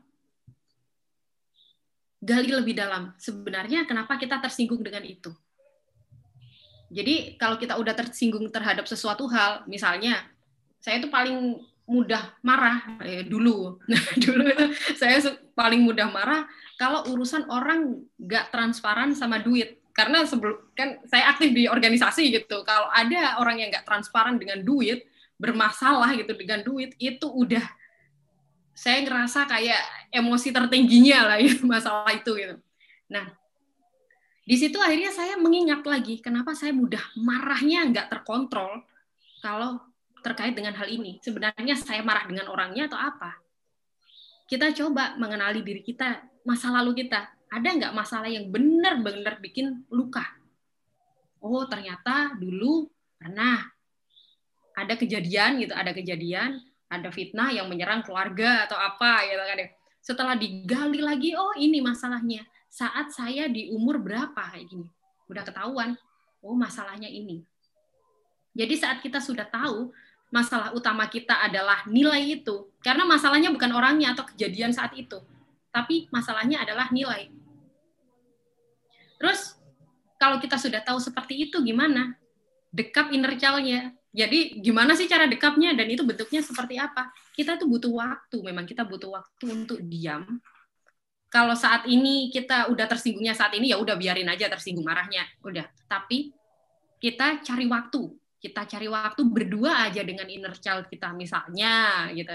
Speaker 2: gali lebih dalam. Sebenarnya kenapa kita tersinggung dengan itu? Jadi kalau kita udah tersinggung terhadap sesuatu hal, misalnya saya itu paling mudah marah eh, dulu. Nah, dulu itu saya paling mudah marah kalau urusan orang nggak transparan sama duit. Karena sebelum kan saya aktif di organisasi gitu. Kalau ada orang yang nggak transparan dengan duit bermasalah gitu dengan duit itu udah saya ngerasa kayak emosi tertingginya lah itu masalah itu gitu. Nah di situ akhirnya saya mengingat lagi kenapa saya mudah marahnya nggak terkontrol kalau terkait dengan hal ini sebenarnya saya marah dengan orangnya atau apa kita coba mengenali diri kita masa lalu kita ada nggak masalah yang benar-benar bikin luka? Oh, ternyata dulu pernah ada kejadian gitu, ada kejadian, ada fitnah yang menyerang keluarga atau apa gitu kan ya. Setelah digali lagi, oh ini masalahnya. Saat saya di umur berapa kayak gini. Udah ketahuan, oh masalahnya ini. Jadi saat kita sudah tahu masalah utama kita adalah nilai itu, karena masalahnya bukan orangnya atau kejadian saat itu, tapi masalahnya adalah nilai. Terus kalau kita sudah tahu seperti itu gimana? Dekap inner child-nya. Jadi gimana sih cara dekapnya dan itu bentuknya seperti apa? Kita tuh butuh waktu, memang kita butuh waktu untuk diam. Kalau saat ini kita udah tersinggungnya saat ini ya udah biarin aja tersinggung marahnya, udah. Tapi kita cari waktu, kita cari waktu berdua aja dengan inner child kita misalnya gitu.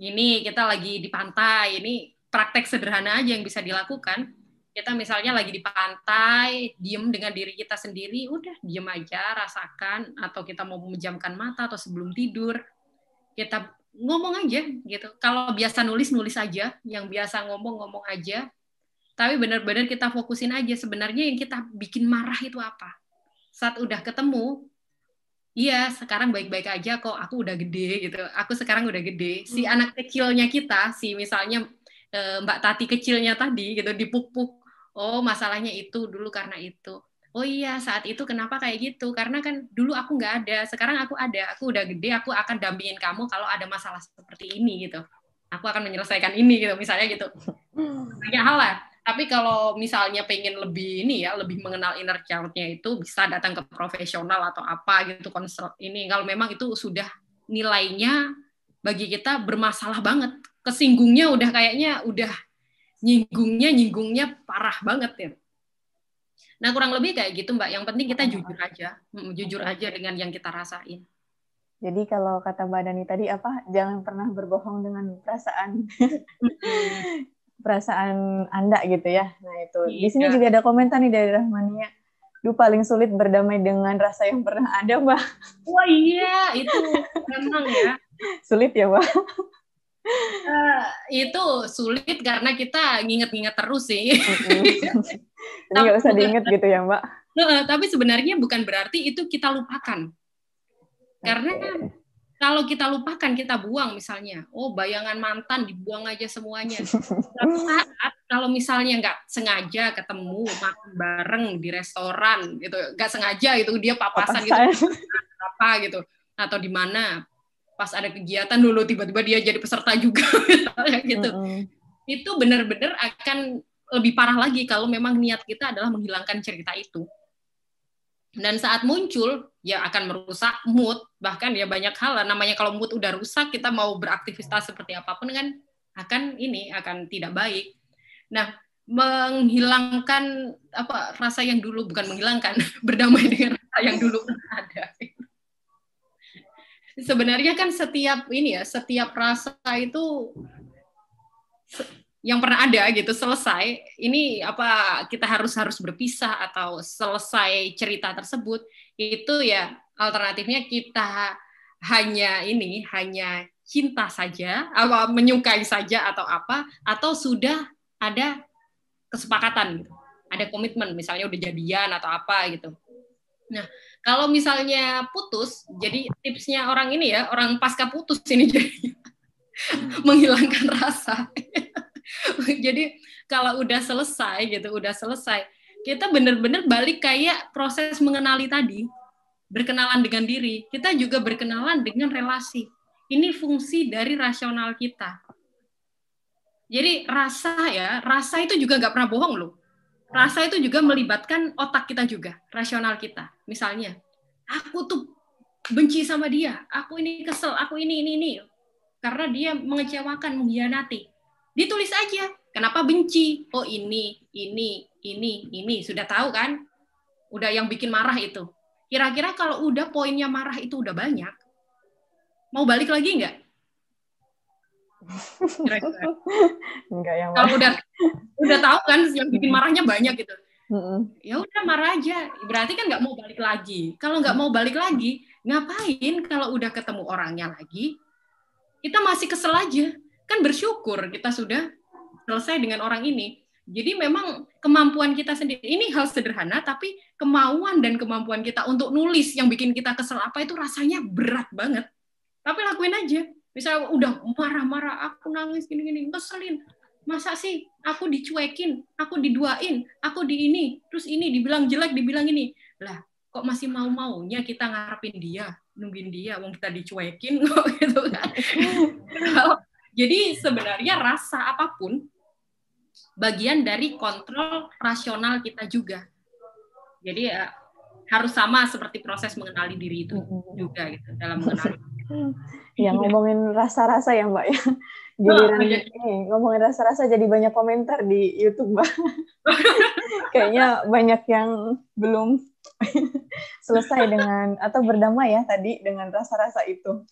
Speaker 2: Ini kita lagi di pantai, ini praktek sederhana aja yang bisa dilakukan kita misalnya lagi di pantai, diem dengan diri kita sendiri, udah diem aja, rasakan, atau kita mau memejamkan mata atau sebelum tidur, kita ngomong aja gitu. Kalau biasa nulis nulis aja, yang biasa ngomong ngomong aja. Tapi benar-benar kita fokusin aja sebenarnya yang kita bikin marah itu apa. Saat udah ketemu, iya sekarang baik-baik aja kok, aku udah gede gitu. Aku sekarang udah gede. Si hmm. anak kecilnya kita, si misalnya eh, Mbak Tati kecilnya tadi gitu dipuk-puk. Oh masalahnya itu dulu karena itu. Oh iya saat itu kenapa kayak gitu? Karena kan dulu aku nggak ada sekarang aku ada. Aku udah gede aku akan dampingin kamu kalau ada masalah seperti ini gitu. Aku akan menyelesaikan ini gitu misalnya gitu. Banyak hal lah tapi kalau misalnya pengen lebih ini ya lebih mengenal inner child-nya itu bisa datang ke profesional atau apa gitu konsel ini kalau memang itu sudah nilainya bagi kita bermasalah banget kesinggungnya udah kayaknya udah nyinggungnya nyinggungnya parah banget ya. Nah kurang lebih kayak gitu mbak. Yang penting kita jujur aja, jujur aja dengan yang kita rasain.
Speaker 1: Jadi kalau kata Mbak Dani tadi apa? Jangan pernah berbohong dengan perasaan perasaan Anda gitu ya. Nah itu. Di sini iya. juga ada komentar nih dari Rahmania. Duh paling sulit berdamai dengan rasa yang pernah ada, Mbak.
Speaker 2: Wah iya, itu memang ya.
Speaker 1: Sulit ya, Mbak.
Speaker 2: Uh, itu sulit karena kita nginget-nginget terus sih.
Speaker 1: Jadi nggak usah diinget gitu ya Mbak.
Speaker 2: Uh, tapi sebenarnya bukan berarti itu kita lupakan. Karena okay. Kalau kita lupakan, kita buang misalnya. Oh bayangan mantan dibuang aja semuanya. saat kalau misalnya nggak sengaja ketemu makan bareng di restoran gitu, nggak sengaja itu dia papasan gitu, apa gitu, atau di mana pas ada kegiatan dulu tiba-tiba dia jadi peserta juga gitu. Mm -hmm. Itu benar-benar akan lebih parah lagi kalau memang niat kita adalah menghilangkan cerita itu. Dan saat muncul ya akan merusak mood, bahkan ya banyak hal namanya kalau mood udah rusak kita mau beraktivitas seperti apa pun kan akan ini akan tidak baik. Nah, menghilangkan apa rasa yang dulu bukan menghilangkan berdamai dengan rasa yang dulu ada. Sebenarnya kan setiap ini ya, setiap rasa itu yang pernah ada gitu selesai ini apa kita harus harus berpisah atau selesai cerita tersebut itu ya alternatifnya kita hanya ini hanya cinta saja apa menyukai saja atau apa atau sudah ada kesepakatan gitu ada komitmen misalnya udah jadian atau apa gitu. Nah kalau misalnya putus jadi tipsnya orang ini ya orang pasca putus ini jadi menghilangkan rasa Jadi kalau udah selesai gitu, udah selesai, kita benar-benar balik kayak proses mengenali tadi, berkenalan dengan diri. Kita juga berkenalan dengan relasi. Ini fungsi dari rasional kita. Jadi rasa ya, rasa itu juga nggak pernah bohong loh. Rasa itu juga melibatkan otak kita juga, rasional kita. Misalnya, aku tuh benci sama dia, aku ini kesel, aku ini ini ini, karena dia mengecewakan, mengkhianati Ditulis aja. Kenapa benci? Oh ini, ini, ini, ini. Sudah tahu kan? Udah yang bikin marah itu. Kira-kira kalau udah poinnya marah itu udah banyak, mau balik lagi nggak?
Speaker 1: Enggak yang
Speaker 2: Kalau udah udah tahu kan yang bikin marahnya banyak gitu. Ya udah marah aja. Berarti kan nggak mau balik lagi. Kalau nggak mau balik lagi, ngapain kalau udah ketemu orangnya lagi? Kita masih kesel aja kan bersyukur kita sudah selesai dengan orang ini. Jadi memang kemampuan kita sendiri ini hal sederhana tapi kemauan dan kemampuan kita untuk nulis yang bikin kita kesel apa itu rasanya berat banget. Tapi lakuin aja. Misalnya udah marah-marah, aku nangis gini-gini, keselin. Masa sih aku dicuekin, aku diduain, aku di ini, terus ini dibilang jelek, dibilang ini. Lah, kok masih mau-maunya kita ngarepin dia, nungguin dia, wong kita dicuekin kok gitu kan. Jadi sebenarnya rasa apa pun bagian dari kontrol rasional kita juga. Jadi ya harus sama seperti proses mengenali diri itu juga gitu dalam mengenali.
Speaker 1: Ya ngomongin rasa-rasa ya Mbak ya. Giliran oh, ini ngomongin rasa-rasa jadi banyak komentar di YouTube Mbak. Kayaknya banyak yang belum selesai dengan atau berdamai ya tadi dengan rasa-rasa itu.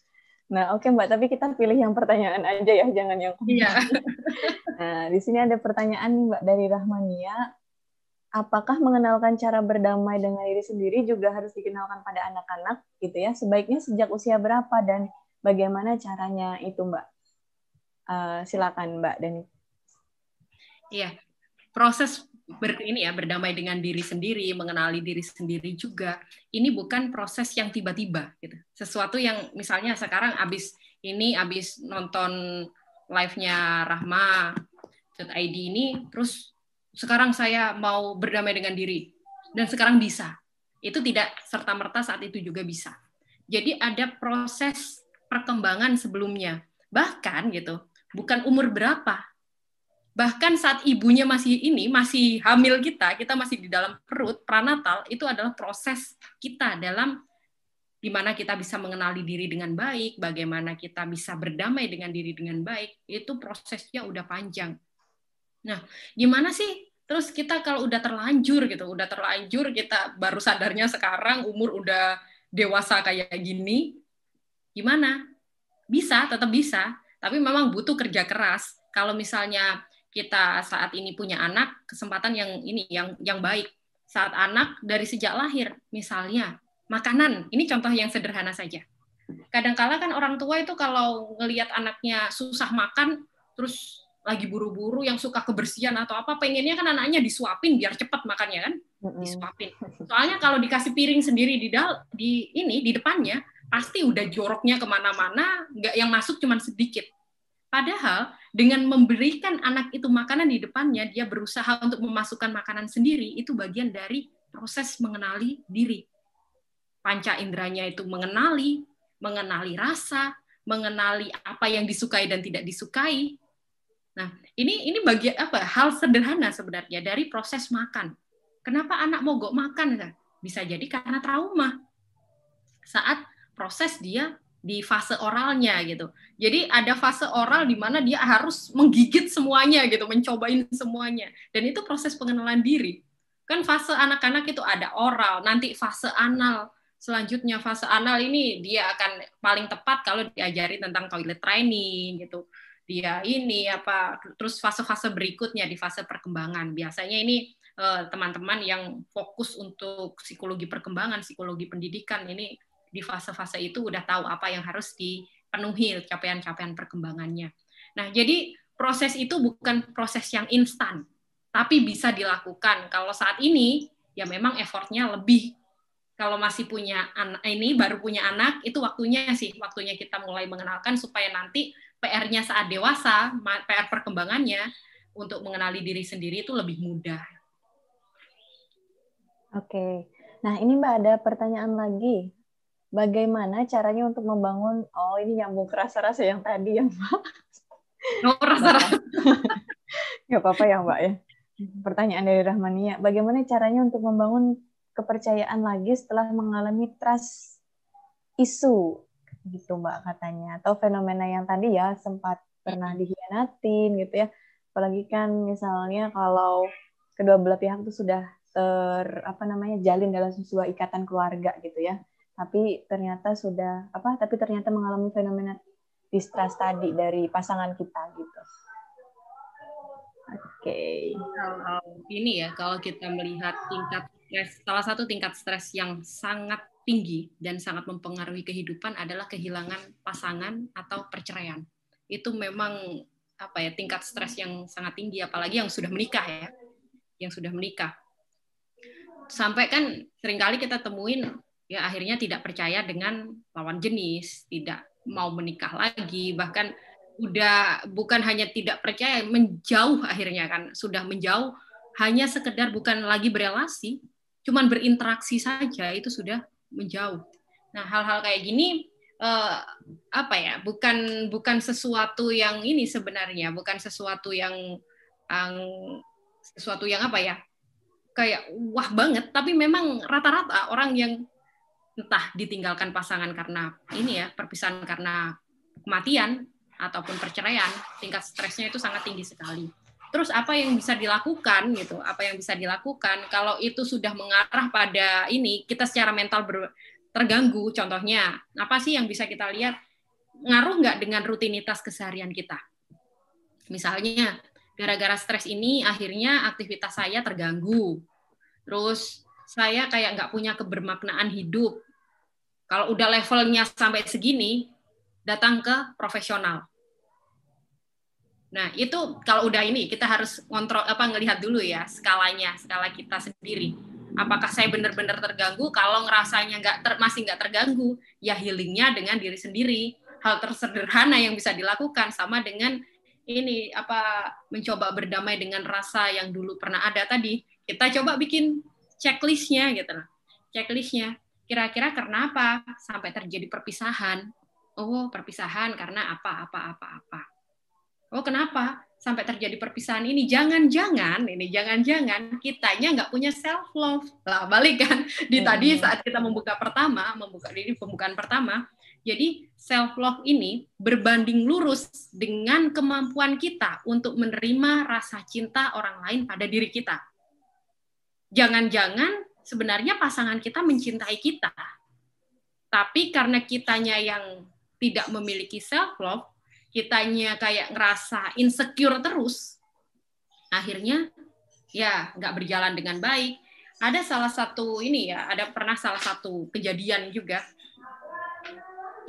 Speaker 1: Nah, oke okay, Mbak, tapi kita pilih yang pertanyaan aja ya, jangan yang
Speaker 2: Iya.
Speaker 1: nah, di sini ada pertanyaan Mbak dari Rahmania. Apakah mengenalkan cara berdamai dengan diri sendiri juga harus dikenalkan pada anak-anak gitu ya? Sebaiknya sejak usia berapa dan bagaimana caranya itu, Mbak? Uh, silakan Mbak Dani.
Speaker 2: Iya. Proses ber, ini ya berdamai dengan diri sendiri, mengenali diri sendiri juga. Ini bukan proses yang tiba-tiba gitu. Sesuatu yang misalnya sekarang abis ini abis nonton live-nya Rahma ID ini terus sekarang saya mau berdamai dengan diri dan sekarang bisa. Itu tidak serta-merta saat itu juga bisa. Jadi ada proses perkembangan sebelumnya. Bahkan gitu, bukan umur berapa bahkan saat ibunya masih ini masih hamil kita kita masih di dalam perut pranatal itu adalah proses kita dalam gimana kita bisa mengenali diri dengan baik bagaimana kita bisa berdamai dengan diri dengan baik itu prosesnya udah panjang. Nah gimana sih? Terus kita kalau udah terlanjur gitu udah terlanjur kita baru sadarnya sekarang umur udah dewasa kayak gini gimana? Bisa tetap bisa tapi memang butuh kerja keras. Kalau misalnya kita saat ini punya anak, kesempatan yang ini yang yang baik. Saat anak dari sejak lahir, misalnya makanan, ini contoh yang sederhana saja. Kadangkala kan orang tua itu kalau ngelihat anaknya susah makan, terus lagi buru-buru yang suka kebersihan atau apa, pengennya kan anaknya disuapin biar cepat makannya kan, disuapin. Soalnya kalau dikasih piring sendiri di dal di ini di depannya, pasti udah joroknya ke mana-mana, nggak yang masuk cuma sedikit. Padahal dengan memberikan anak itu makanan di depannya, dia berusaha untuk memasukkan makanan sendiri, itu bagian dari proses mengenali diri. Panca inderanya itu mengenali, mengenali rasa, mengenali apa yang disukai dan tidak disukai. Nah, ini ini bagian apa? Hal sederhana sebenarnya dari proses makan. Kenapa anak mogok makan? Bisa jadi karena trauma. Saat proses dia di fase oralnya gitu. Jadi ada fase oral di mana dia harus menggigit semuanya gitu, mencobain semuanya. Dan itu proses pengenalan diri. Kan fase anak-anak itu ada oral, nanti fase anal, selanjutnya fase anal ini dia akan paling tepat kalau diajari tentang toilet training gitu dia ini apa terus fase-fase berikutnya di fase perkembangan biasanya ini eh, teman-teman yang fokus untuk psikologi perkembangan psikologi pendidikan ini di fase-fase itu udah tahu apa yang harus dipenuhi capaian-capaian perkembangannya nah jadi proses itu bukan proses yang instan tapi bisa dilakukan kalau saat ini ya memang effortnya lebih kalau masih punya anak ini baru punya anak itu waktunya sih waktunya kita mulai mengenalkan supaya nanti PR-nya saat dewasa PR perkembangannya untuk mengenali diri sendiri itu lebih mudah.
Speaker 1: Oke. Nah, ini Mbak ada pertanyaan lagi. Bagaimana caranya untuk membangun oh ini nyambung rasa-rasa yang tadi ya, Mbak.
Speaker 2: Oh, rasa-rasa.
Speaker 1: Gak apa-apa ya, Mbak ya. Pertanyaan dari Rahmania, bagaimana caranya untuk membangun kepercayaan lagi setelah mengalami trust isu gitu mbak katanya atau fenomena yang tadi ya sempat pernah dihianatin gitu ya apalagi kan misalnya kalau kedua belah pihak itu sudah ter apa namanya jalin dalam sebuah ikatan keluarga gitu ya tapi ternyata sudah apa tapi ternyata mengalami fenomena distrust tadi dari pasangan kita gitu oke okay.
Speaker 2: ini ya kalau kita melihat tingkat stres, salah satu tingkat stres yang sangat tinggi dan sangat mempengaruhi kehidupan adalah kehilangan pasangan atau perceraian. Itu memang apa ya tingkat stres yang sangat tinggi apalagi yang sudah menikah ya. Yang sudah menikah. Sampai kan sering kali kita temuin ya akhirnya tidak percaya dengan lawan jenis, tidak mau menikah lagi, bahkan udah bukan hanya tidak percaya, menjauh akhirnya kan, sudah menjauh hanya sekedar bukan lagi berelasi, cuman berinteraksi saja itu sudah menjauh. Nah, hal-hal kayak gini uh, apa ya? Bukan bukan sesuatu yang ini sebenarnya, bukan sesuatu yang um, sesuatu yang apa ya? Kayak wah banget, tapi memang rata-rata orang yang entah ditinggalkan pasangan karena ini ya, perpisahan karena kematian ataupun perceraian, tingkat stresnya itu sangat tinggi sekali. Terus apa yang bisa dilakukan gitu? Apa yang bisa dilakukan kalau itu sudah mengarah pada ini kita secara mental ber, terganggu? Contohnya apa sih yang bisa kita lihat? Ngaruh nggak dengan rutinitas keseharian kita? Misalnya gara-gara stres ini akhirnya aktivitas saya terganggu. Terus saya kayak nggak punya kebermaknaan hidup. Kalau udah levelnya sampai segini, datang ke profesional Nah, itu kalau udah ini kita harus kontrol apa ngelihat dulu ya skalanya, skala kita sendiri. Apakah saya benar-benar terganggu? Kalau ngerasanya nggak ter, masih nggak terganggu, ya healingnya dengan diri sendiri. Hal tersederhana yang bisa dilakukan sama dengan ini apa mencoba berdamai dengan rasa yang dulu pernah ada tadi. Kita coba bikin checklistnya gitu lah. Checklistnya kira-kira karena apa sampai terjadi perpisahan? Oh, perpisahan karena apa apa apa apa Oh kenapa sampai terjadi perpisahan ini? Jangan-jangan ini jangan-jangan kitanya nggak punya self love. Lah balik kan di hmm. tadi saat kita membuka pertama, membuka ini pembukaan pertama. Jadi self love ini berbanding lurus dengan kemampuan kita untuk menerima rasa cinta orang lain pada diri kita. Jangan-jangan sebenarnya pasangan kita mencintai kita. Tapi karena kitanya yang tidak memiliki self love, kitanya kayak ngerasa insecure terus, akhirnya ya nggak berjalan dengan baik. Ada salah satu ini ya, ada pernah salah satu kejadian juga.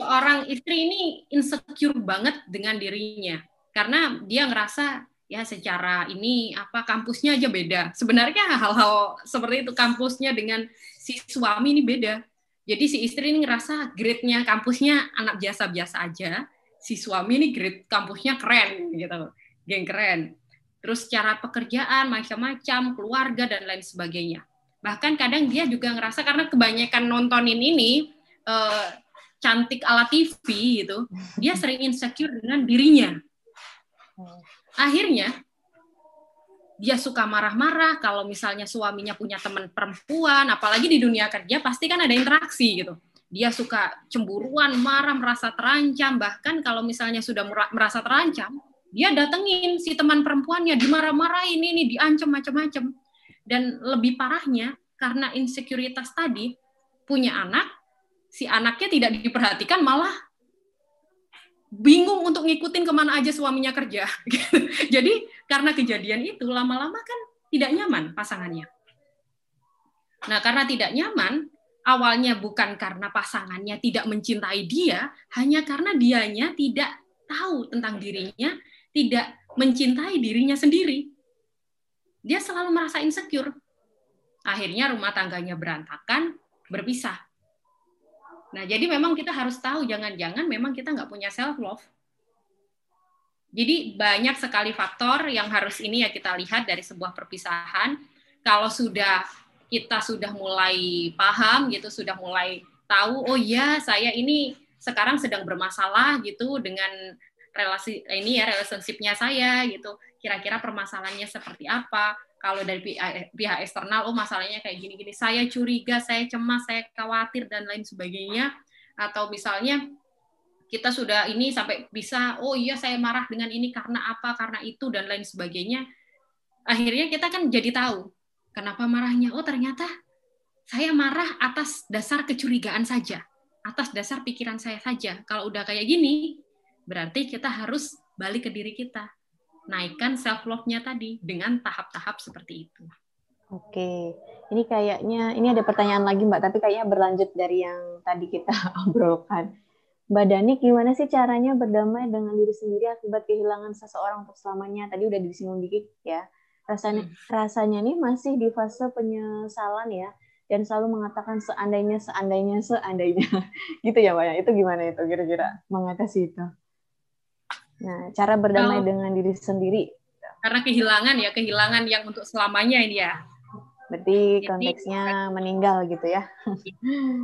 Speaker 2: Seorang istri ini insecure banget dengan dirinya karena dia ngerasa ya secara ini apa kampusnya aja beda. Sebenarnya hal-hal seperti itu kampusnya dengan si suami ini beda. Jadi si istri ini ngerasa grade-nya kampusnya anak biasa-biasa aja, si suami ini grade kampusnya keren gitu, geng keren. Terus cara pekerjaan macam-macam, keluarga dan lain sebagainya. Bahkan kadang dia juga ngerasa karena kebanyakan nontonin ini eh, cantik ala TV gitu, dia sering insecure dengan dirinya. Akhirnya dia suka marah-marah kalau misalnya suaminya punya teman perempuan, apalagi di dunia kerja pasti kan ada interaksi gitu dia suka cemburuan, marah, merasa terancam, bahkan kalau misalnya sudah merasa terancam, dia datengin si teman perempuannya, dimarah-marahin ini, diancam macam-macam. Dan lebih parahnya, karena insekuritas tadi, punya anak, si anaknya tidak diperhatikan malah bingung untuk ngikutin ke mana aja suaminya kerja. Jadi karena kejadian itu lama-lama kan tidak nyaman pasangannya. Nah karena tidak nyaman, awalnya bukan karena pasangannya tidak mencintai dia, hanya karena dianya tidak tahu tentang dirinya, tidak mencintai dirinya sendiri. Dia selalu merasa insecure. Akhirnya rumah tangganya berantakan, berpisah. Nah, jadi memang kita harus tahu, jangan-jangan memang kita nggak punya self love. Jadi banyak sekali faktor yang harus ini ya kita lihat dari sebuah perpisahan. Kalau sudah kita sudah mulai paham gitu, sudah mulai tahu, oh ya saya ini sekarang sedang bermasalah gitu dengan relasi ini ya relationship-nya saya gitu. Kira-kira permasalahannya seperti apa? Kalau dari pihak, pihak eksternal oh masalahnya kayak gini-gini. Saya curiga saya cemas saya khawatir dan lain sebagainya. Atau misalnya kita sudah ini sampai bisa oh iya saya marah dengan ini karena apa karena itu dan lain sebagainya. Akhirnya kita kan jadi tahu kenapa marahnya? Oh ternyata saya marah atas dasar kecurigaan saja atas dasar pikiran saya saja. Kalau udah kayak gini berarti kita harus balik ke diri kita naikkan self love-nya tadi dengan tahap-tahap seperti itu.
Speaker 1: Oke, ini kayaknya ini ada pertanyaan lagi Mbak, tapi kayaknya berlanjut dari yang tadi kita obrolkan. Mbak Dani, gimana sih caranya berdamai dengan diri sendiri akibat kehilangan seseorang untuk selamanya? Tadi udah disinggung dikit ya. Rasanya hmm. rasanya nih masih di fase penyesalan ya, dan selalu mengatakan seandainya, seandainya, seandainya, gitu ya Mbak ya. Itu gimana itu kira-kira mengatasi itu? Nah, cara berdamai oh. dengan diri sendiri.
Speaker 2: Karena kehilangan ya, kehilangan yang untuk selamanya ini ya.
Speaker 1: Berarti konteksnya meninggal gitu ya.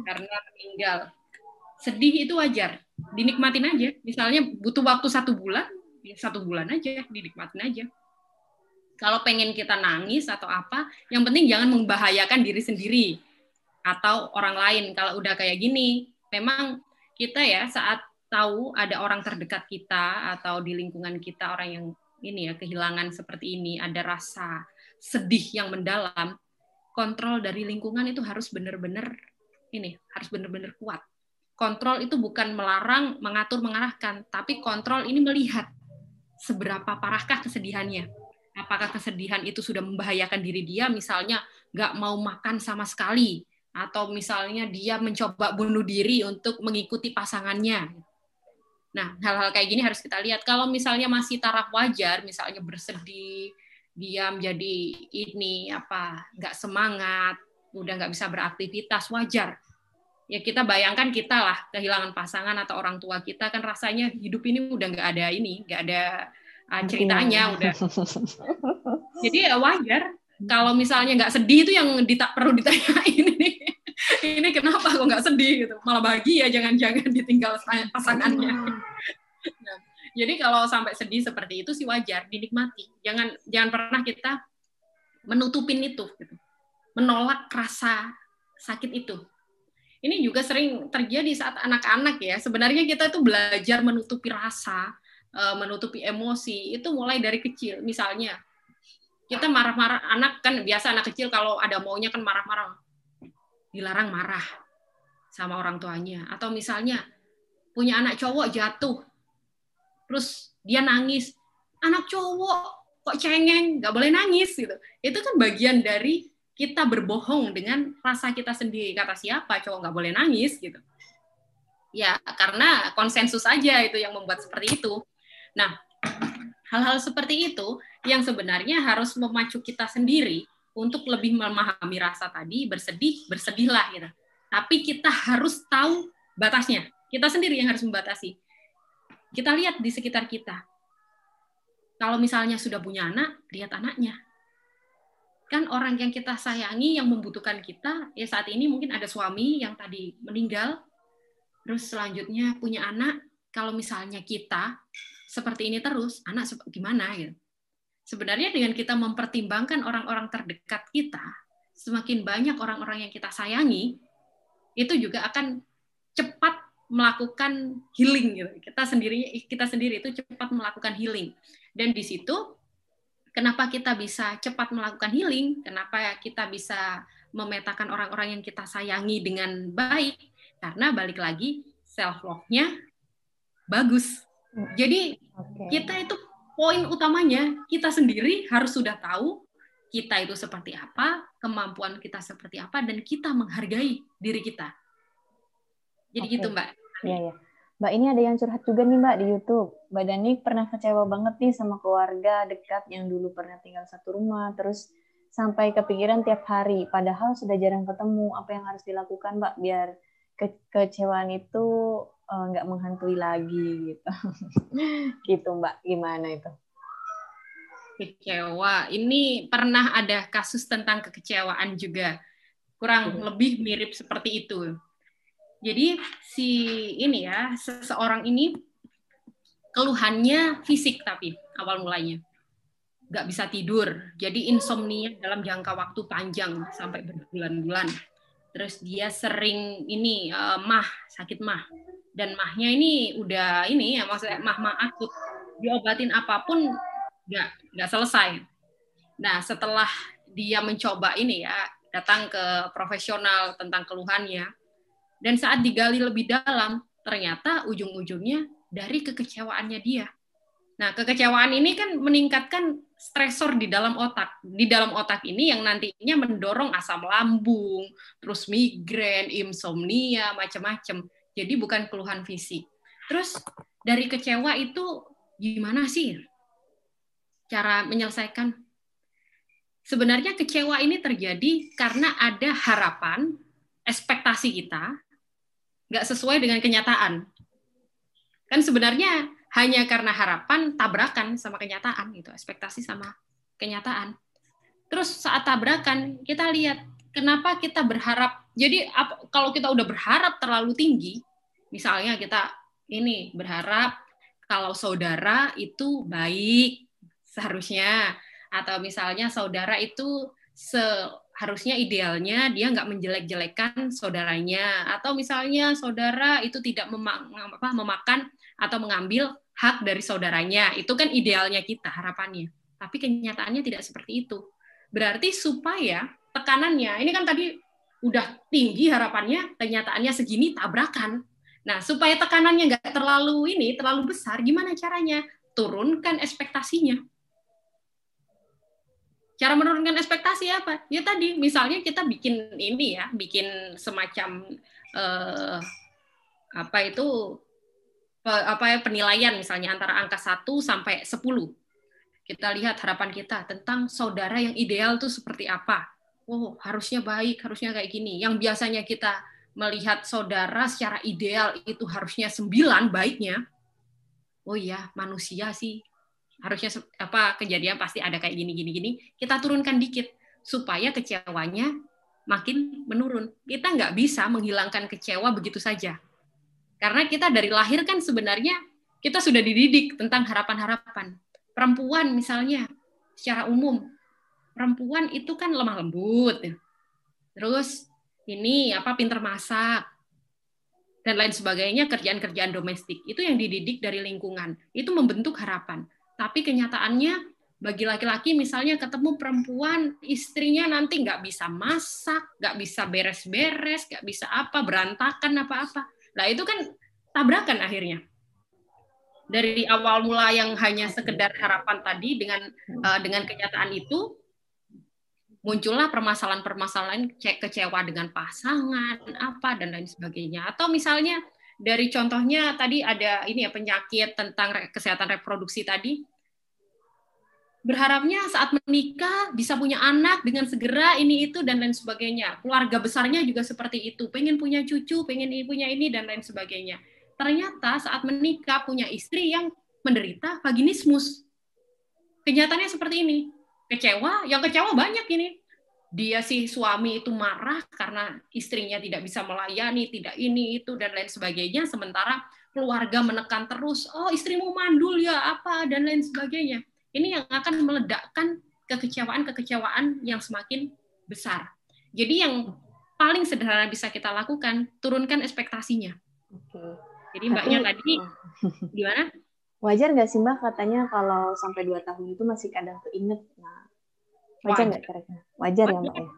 Speaker 2: Karena meninggal. Sedih itu wajar, dinikmatin aja. Misalnya butuh waktu satu bulan, ya satu bulan aja, dinikmatin aja. Kalau pengen kita nangis atau apa, yang penting jangan membahayakan diri sendiri atau orang lain. Kalau udah kayak gini, memang kita ya saat tahu ada orang terdekat kita atau di lingkungan kita orang yang ini ya kehilangan seperti ini, ada rasa sedih yang mendalam, kontrol dari lingkungan itu harus benar-benar ini harus benar-benar kuat. Kontrol itu bukan melarang, mengatur, mengarahkan, tapi kontrol ini melihat seberapa parahkah kesedihannya. Apakah kesedihan itu sudah membahayakan diri dia, misalnya nggak mau makan sama sekali, atau misalnya dia mencoba bunuh diri untuk mengikuti pasangannya Nah, hal-hal kayak gini harus kita lihat. Kalau misalnya masih taraf wajar, misalnya bersedih, diam jadi ini apa, nggak semangat, udah nggak bisa beraktivitas, wajar. Ya kita bayangkan kita lah kehilangan pasangan atau orang tua kita kan rasanya hidup ini udah nggak ada ini, nggak ada uh, ceritanya udah. Jadi ya wajar. Kalau misalnya nggak sedih itu yang dita perlu ditanyain ini ini kenapa kok nggak sedih gitu? Malah bahagia jangan-jangan ditinggal pasangannya. Nah, jadi kalau sampai sedih seperti itu sih wajar dinikmati. Jangan jangan pernah kita menutupin itu gitu. menolak rasa sakit itu. Ini juga sering terjadi saat anak-anak ya. Sebenarnya kita itu belajar menutupi rasa eh, menutupi emosi itu mulai dari kecil. Misalnya kita marah-marah anak kan biasa anak kecil kalau ada maunya kan marah-marah dilarang marah sama orang tuanya. Atau misalnya punya anak cowok jatuh terus dia nangis anak cowok kok cengeng? Nggak boleh nangis gitu. Itu kan bagian dari kita berbohong dengan rasa kita sendiri. Kata siapa? Cowok nggak boleh nangis gitu. Ya karena konsensus aja itu yang membuat seperti itu. Nah hal-hal seperti itu yang sebenarnya harus memacu kita sendiri untuk lebih memahami rasa tadi, bersedih, bersedihlah gitu. Tapi kita harus tahu batasnya. Kita sendiri yang harus membatasi. Kita lihat di sekitar kita. Kalau misalnya sudah punya anak, lihat anaknya. Kan orang yang kita sayangi, yang membutuhkan kita, ya saat ini mungkin ada suami yang tadi meninggal, terus selanjutnya punya anak, kalau misalnya kita seperti ini terus, anak gimana gitu sebenarnya dengan kita mempertimbangkan orang-orang terdekat kita, semakin banyak orang-orang yang kita sayangi, itu juga akan cepat melakukan healing gitu. Kita sendiri kita sendiri itu cepat melakukan healing. Dan di situ kenapa kita bisa cepat melakukan healing? Kenapa kita bisa memetakan orang-orang yang kita sayangi dengan baik? Karena balik lagi self love-nya bagus. Jadi okay. kita itu poin utamanya kita sendiri harus sudah tahu kita itu seperti apa, kemampuan kita seperti apa, dan kita menghargai diri kita. Jadi okay. gitu Mbak.
Speaker 1: Iya ya. Mbak ini ada yang curhat juga nih Mbak di YouTube. Mbak Dani pernah kecewa banget nih sama keluarga dekat yang dulu pernah tinggal satu rumah, terus sampai kepikiran tiap hari. Padahal sudah jarang ketemu. Apa yang harus dilakukan Mbak biar ke kecewaan itu nggak uh, menghantui lagi gitu. gitu Mbak, gimana itu?
Speaker 2: Kecewa. Ini pernah ada kasus tentang kekecewaan juga. Kurang lebih mirip seperti itu jadi si ini ya seseorang ini keluhannya fisik tapi awal mulanya nggak bisa tidur. Jadi insomnia dalam jangka waktu panjang sampai berbulan-bulan. Terus dia sering ini uh, mah sakit mah dan mahnya ini udah ini ya maksudnya mah mah akut diobatin apa pun nggak nggak selesai. Nah setelah dia mencoba ini ya datang ke profesional tentang keluhannya dan saat digali lebih dalam, ternyata ujung-ujungnya dari kekecewaannya dia. Nah, kekecewaan ini kan meningkatkan stresor di dalam otak. Di dalam otak ini yang nantinya mendorong asam lambung, terus migrain, insomnia, macam-macam. Jadi bukan keluhan fisik. Terus dari kecewa itu gimana sih cara menyelesaikan? Sebenarnya kecewa ini terjadi karena ada harapan, ekspektasi kita nggak sesuai dengan kenyataan. Kan sebenarnya hanya karena harapan tabrakan sama kenyataan gitu, ekspektasi sama kenyataan. Terus saat tabrakan kita lihat kenapa kita berharap. Jadi kalau kita udah berharap terlalu tinggi, misalnya kita ini berharap kalau saudara itu baik seharusnya atau misalnya saudara itu seharusnya idealnya dia nggak menjelek-jelekan saudaranya atau misalnya saudara itu tidak memakan atau mengambil hak dari saudaranya. Itu kan idealnya kita harapannya. Tapi kenyataannya tidak seperti itu. Berarti supaya tekanannya ini kan tadi udah tinggi harapannya kenyataannya segini tabrakan nah supaya tekanannya nggak terlalu ini terlalu besar gimana caranya turunkan ekspektasinya Cara menurunkan ekspektasi apa? Ya tadi, misalnya kita bikin ini ya, bikin semacam eh, apa itu apa ya penilaian misalnya antara angka 1 sampai 10. Kita lihat harapan kita tentang saudara yang ideal itu seperti apa. Oh, harusnya baik, harusnya kayak gini. Yang biasanya kita melihat saudara secara ideal itu harusnya 9 baiknya. Oh iya, manusia sih. Harusnya apa kejadian pasti ada kayak gini gini gini. Kita turunkan dikit supaya kecewanya makin menurun. Kita nggak bisa menghilangkan kecewa begitu saja. Karena kita dari lahir kan sebenarnya kita sudah dididik tentang harapan-harapan. Perempuan misalnya secara umum perempuan itu kan lemah lembut. Terus ini apa pinter masak dan lain sebagainya kerjaan-kerjaan domestik itu yang dididik dari lingkungan itu membentuk harapan tapi kenyataannya bagi laki-laki misalnya ketemu perempuan istrinya nanti nggak bisa masak, nggak bisa beres-beres, nggak bisa apa berantakan apa-apa. Nah itu kan tabrakan akhirnya. Dari awal mula yang hanya sekedar harapan tadi dengan uh, dengan kenyataan itu muncullah permasalahan-permasalahan kecewa dengan pasangan apa dan lain sebagainya. Atau misalnya dari contohnya tadi ada ini ya penyakit tentang kesehatan reproduksi tadi. Berharapnya saat menikah bisa punya anak dengan segera ini itu dan lain sebagainya. Keluarga besarnya juga seperti itu. Pengen punya cucu pengen punya ini dan lain sebagainya. Ternyata saat menikah punya istri yang menderita vaginismus. Kenyataannya seperti ini kecewa yang kecewa banyak ini dia si suami itu marah karena istrinya tidak bisa melayani, tidak ini itu dan lain sebagainya, sementara keluarga menekan terus, oh istrimu mandul ya apa dan lain sebagainya. Ini yang akan meledakkan kekecewaan-kekecewaan yang semakin besar. Jadi yang paling sederhana bisa kita lakukan, turunkan ekspektasinya. Oke. Jadi mbaknya Tapi, tadi gimana?
Speaker 1: Wajar nggak sih mbak katanya kalau sampai dua tahun itu masih kadang keinget? Nah, Wajar nggak kira-kira? Wajar, ya Mbak ya?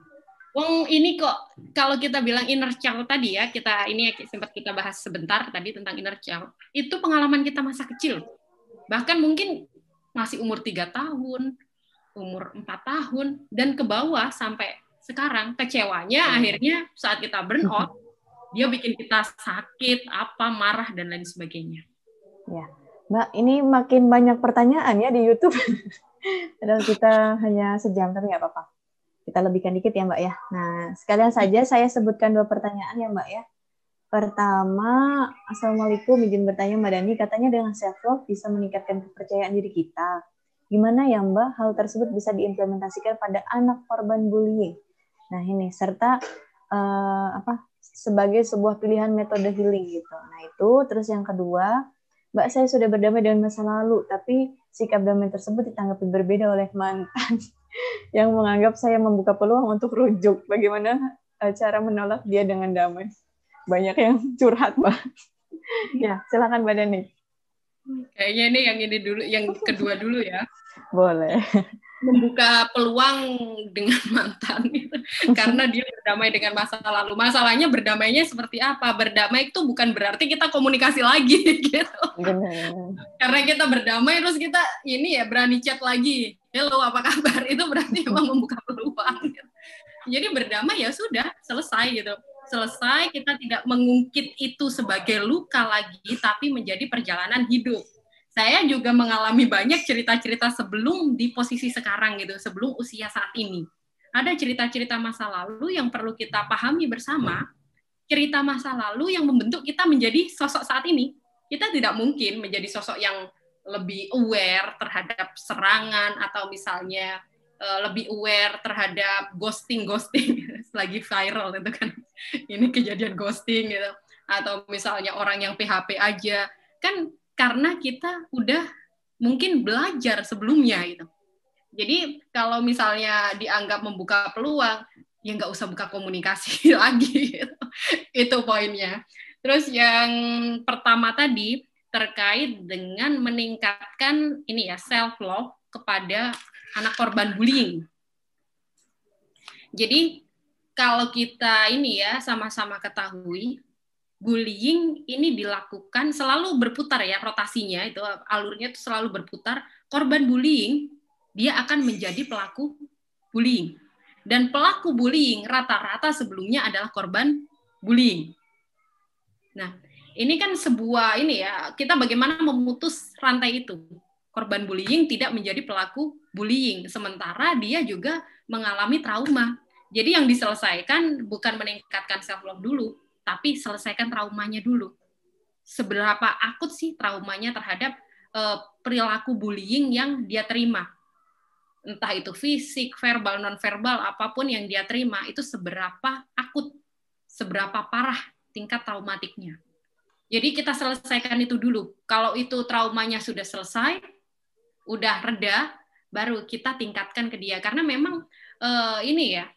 Speaker 2: Wong ini kok kalau kita bilang inner child tadi ya, kita ini sempat kita bahas sebentar tadi tentang inner child. Itu pengalaman kita masa kecil. Bahkan mungkin masih umur tiga tahun, umur empat tahun dan ke bawah sampai sekarang kecewanya hmm. akhirnya saat kita burn out dia bikin kita sakit, apa marah dan lain sebagainya.
Speaker 1: Ya. Mbak, ini makin banyak pertanyaan ya di YouTube. Padahal kita hanya sejam tapi nggak apa-apa kita lebihkan dikit ya Mbak ya. Nah, sekalian saja saya sebutkan dua pertanyaan ya Mbak ya. Pertama, Assalamualaikum, izin bertanya Mbak Dani, katanya dengan self-love bisa meningkatkan kepercayaan diri kita. Gimana ya Mbak, hal tersebut bisa diimplementasikan pada anak korban bullying? Nah ini, serta uh, apa sebagai sebuah pilihan metode healing gitu. Nah itu, terus yang kedua, Mbak saya sudah berdamai dengan masa lalu, tapi sikap damai tersebut ditanggapi berbeda oleh mantan. yang menganggap saya membuka peluang untuk rujuk. Bagaimana uh, cara menolak dia dengan damai? Banyak yang curhat, Mbak. ya, silakan Mbak Dani.
Speaker 2: Kayaknya ini yang ini dulu, yang kedua dulu ya.
Speaker 1: Boleh
Speaker 2: membuka peluang dengan mantan gitu. karena dia berdamai dengan masa lalu. Masalahnya berdamainya seperti apa? Berdamai itu bukan berarti kita komunikasi lagi gitu. Karena kita berdamai terus kita ini ya berani chat lagi. Hello, apa kabar? Itu berarti memang membuka peluang. Gitu. Jadi berdamai ya sudah selesai gitu. Selesai kita tidak mengungkit itu sebagai luka lagi tapi menjadi perjalanan hidup saya juga mengalami banyak cerita-cerita sebelum di posisi sekarang gitu, sebelum usia saat ini. Ada cerita-cerita masa lalu yang perlu kita pahami bersama, cerita masa lalu yang membentuk kita menjadi sosok saat ini. Kita tidak mungkin menjadi sosok yang lebih aware terhadap serangan atau misalnya uh, lebih aware terhadap ghosting ghosting lagi viral itu kan ini kejadian ghosting gitu atau misalnya orang yang PHP aja kan karena kita udah mungkin belajar sebelumnya gitu. Jadi kalau misalnya dianggap membuka peluang, ya nggak usah buka komunikasi lagi. Gitu. Itu poinnya. Terus yang pertama tadi terkait dengan meningkatkan ini ya self love kepada anak korban bullying. Jadi kalau kita ini ya sama-sama ketahui bullying ini dilakukan selalu berputar ya rotasinya itu alurnya itu selalu berputar korban bullying dia akan menjadi pelaku bullying dan pelaku bullying rata-rata sebelumnya adalah korban bullying. Nah, ini kan sebuah ini ya, kita bagaimana memutus rantai itu. Korban bullying tidak menjadi pelaku bullying sementara dia juga mengalami trauma. Jadi yang diselesaikan bukan meningkatkan self love dulu, tapi selesaikan traumanya dulu. Seberapa akut sih traumanya terhadap uh, perilaku bullying yang dia terima? Entah itu fisik, verbal, non-verbal, apa pun yang dia terima, itu seberapa akut, seberapa parah tingkat traumatiknya. Jadi kita selesaikan itu dulu. Kalau itu traumanya sudah selesai, udah reda, baru kita tingkatkan ke dia. Karena memang uh, ini ya,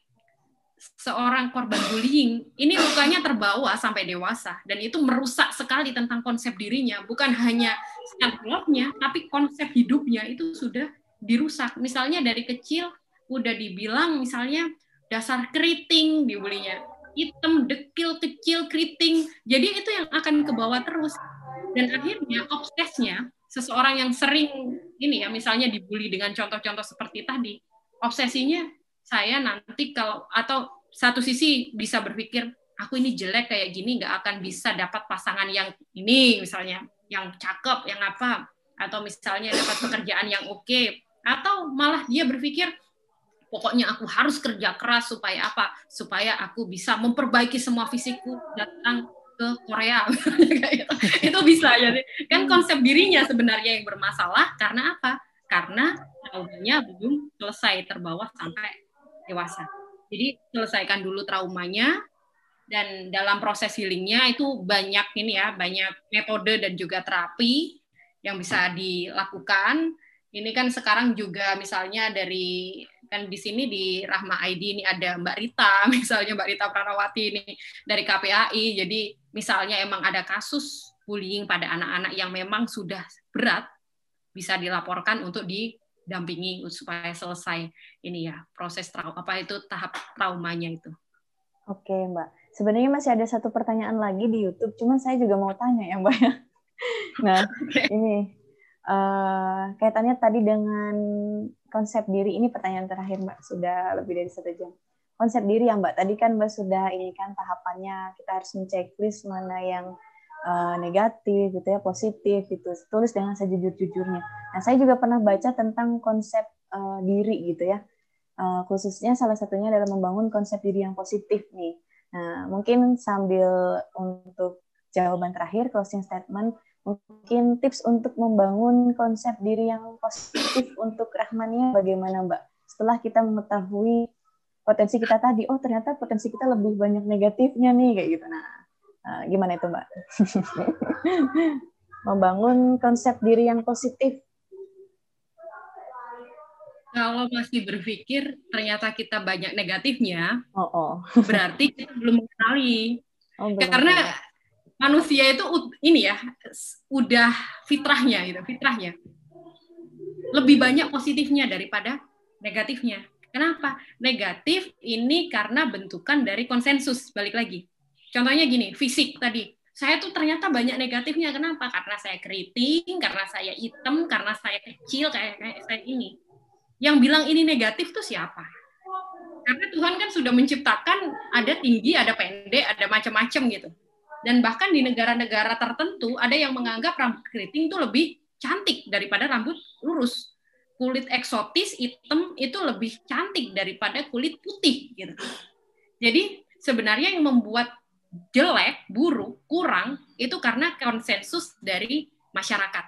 Speaker 2: seorang korban bullying ini lukanya terbawa sampai dewasa. Dan itu merusak sekali tentang konsep dirinya. Bukan hanya self love-nya tapi konsep hidupnya itu sudah dirusak. Misalnya dari kecil udah dibilang misalnya dasar keriting dibulinya hitam dekil kecil keriting. Jadi itu yang akan ke bawah terus. Dan akhirnya obsesnya seseorang yang sering ini ya misalnya dibully dengan contoh-contoh seperti tadi obsesinya saya nanti kalau atau satu sisi bisa berpikir aku ini jelek kayak gini nggak akan bisa dapat pasangan yang ini misalnya yang cakep yang apa atau misalnya dapat pekerjaan yang oke okay. atau malah dia berpikir pokoknya aku harus kerja keras supaya apa supaya aku bisa memperbaiki semua fisikku datang ke Korea gitu. itu bisa jadi kan konsep dirinya sebenarnya yang bermasalah karena apa karena traumanya belum selesai terbawa sampai dewasa. Jadi selesaikan dulu traumanya dan dalam proses healingnya itu banyak ini ya, banyak metode dan juga terapi yang bisa dilakukan. Ini kan sekarang juga misalnya dari kan di sini di Rahma ID ini ada Mbak Rita, misalnya Mbak Rita Pranawati ini dari KPAI. Jadi misalnya emang ada kasus bullying pada anak-anak yang memang sudah berat bisa dilaporkan untuk di dampingi supaya selesai ini ya proses trauma apa itu tahap traumanya itu.
Speaker 1: Oke Mbak, sebenarnya masih ada satu pertanyaan lagi di YouTube, cuman saya juga mau tanya ya Mbak ya. Nah ini uh, kaitannya tadi dengan konsep diri ini pertanyaan terakhir Mbak sudah lebih dari satu jam. Konsep diri ya Mbak, tadi kan Mbak sudah ini kan tahapannya kita harus menceklis mana yang uh, negatif gitu ya positif gitu tulis dengan sejujur-jujurnya. Nah saya juga pernah baca tentang konsep uh, diri gitu ya. Uh, khususnya salah satunya adalah membangun konsep diri yang positif nih. Nah mungkin sambil untuk jawaban terakhir closing statement mungkin tips untuk membangun konsep diri yang positif untuk Rahmania bagaimana Mbak? Setelah kita mengetahui potensi kita tadi oh ternyata potensi kita lebih banyak negatifnya nih kayak gitu. Nah Nah, gimana itu Mbak? Membangun konsep diri yang positif.
Speaker 2: Kalau masih berpikir ternyata kita banyak negatifnya,
Speaker 1: oh, oh.
Speaker 2: berarti kita belum mengenali. Oh, Karena manusia itu ini ya, udah fitrahnya gitu, fitrahnya. Lebih banyak positifnya daripada negatifnya. Kenapa? Negatif ini karena bentukan dari konsensus, balik lagi Contohnya gini, fisik tadi. Saya tuh ternyata banyak negatifnya. Kenapa? Karena saya keriting, karena saya hitam, karena saya kecil kayak kayak saya ini. Yang bilang ini negatif tuh siapa? Karena Tuhan kan sudah menciptakan ada tinggi, ada pendek, ada macam-macam gitu. Dan bahkan di negara-negara tertentu ada yang menganggap rambut keriting itu lebih cantik daripada rambut lurus. Kulit eksotis hitam itu lebih cantik daripada kulit putih gitu. Jadi sebenarnya yang membuat jelek, buruk, kurang itu karena konsensus dari masyarakat.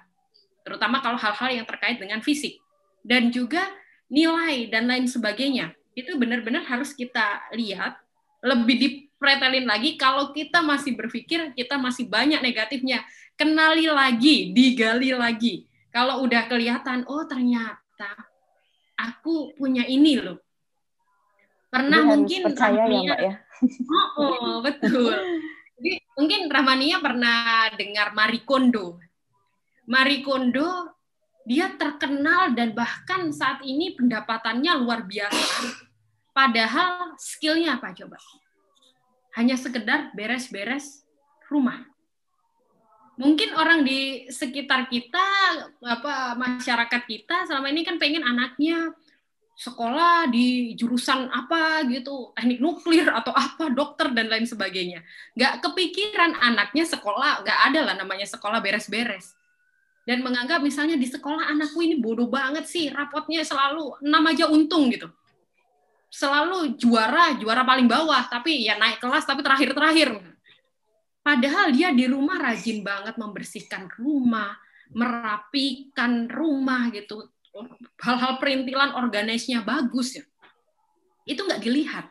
Speaker 2: Terutama kalau hal-hal yang terkait dengan fisik dan juga nilai dan lain sebagainya. Itu benar-benar harus kita lihat lebih dipretelin lagi kalau kita masih berpikir kita masih banyak negatifnya. Kenali lagi, digali lagi. Kalau udah kelihatan, oh ternyata aku punya ini loh. Pernah Jadi mungkin
Speaker 1: percaya ya, Mbak ya
Speaker 2: Oh, oh betul. Jadi mungkin Rahmania pernah dengar Marie Kondo. Marie Kondo dia terkenal dan bahkan saat ini pendapatannya luar biasa. Padahal skillnya apa coba? Hanya sekedar beres-beres rumah. Mungkin orang di sekitar kita, apa masyarakat kita selama ini kan pengen anaknya sekolah di jurusan apa gitu, teknik nuklir atau apa, dokter dan lain sebagainya. Nggak kepikiran anaknya sekolah, nggak ada lah namanya sekolah beres-beres. Dan menganggap misalnya di sekolah anakku ini bodoh banget sih, rapotnya selalu enam aja untung gitu. Selalu juara, juara paling bawah, tapi ya naik kelas tapi terakhir-terakhir. Padahal dia di rumah rajin banget membersihkan rumah, merapikan rumah gitu, hal-hal perintilan organisnya bagus ya itu nggak dilihat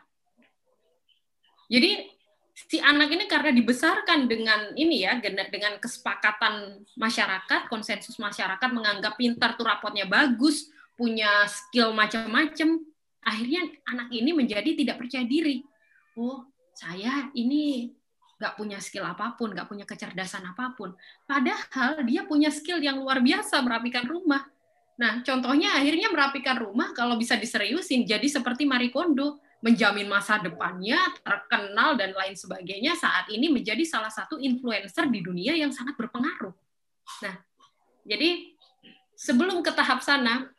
Speaker 2: jadi si anak ini karena dibesarkan dengan ini ya dengan kesepakatan masyarakat konsensus masyarakat menganggap pintar tuh rapotnya bagus punya skill macam-macam akhirnya anak ini menjadi tidak percaya diri oh saya ini nggak punya skill apa pun, nggak punya kecerdasan apa pun. Padahal dia punya skill yang luar biasa merapikan rumah. Nah, contohnya akhirnya merapikan rumah kalau bisa diseriusin jadi seperti Marie Kondo, menjamin masa depannya, terkenal dan lain sebagainya saat ini menjadi salah satu influencer di dunia yang sangat berpengaruh. Nah, jadi sebelum ke tahap sana,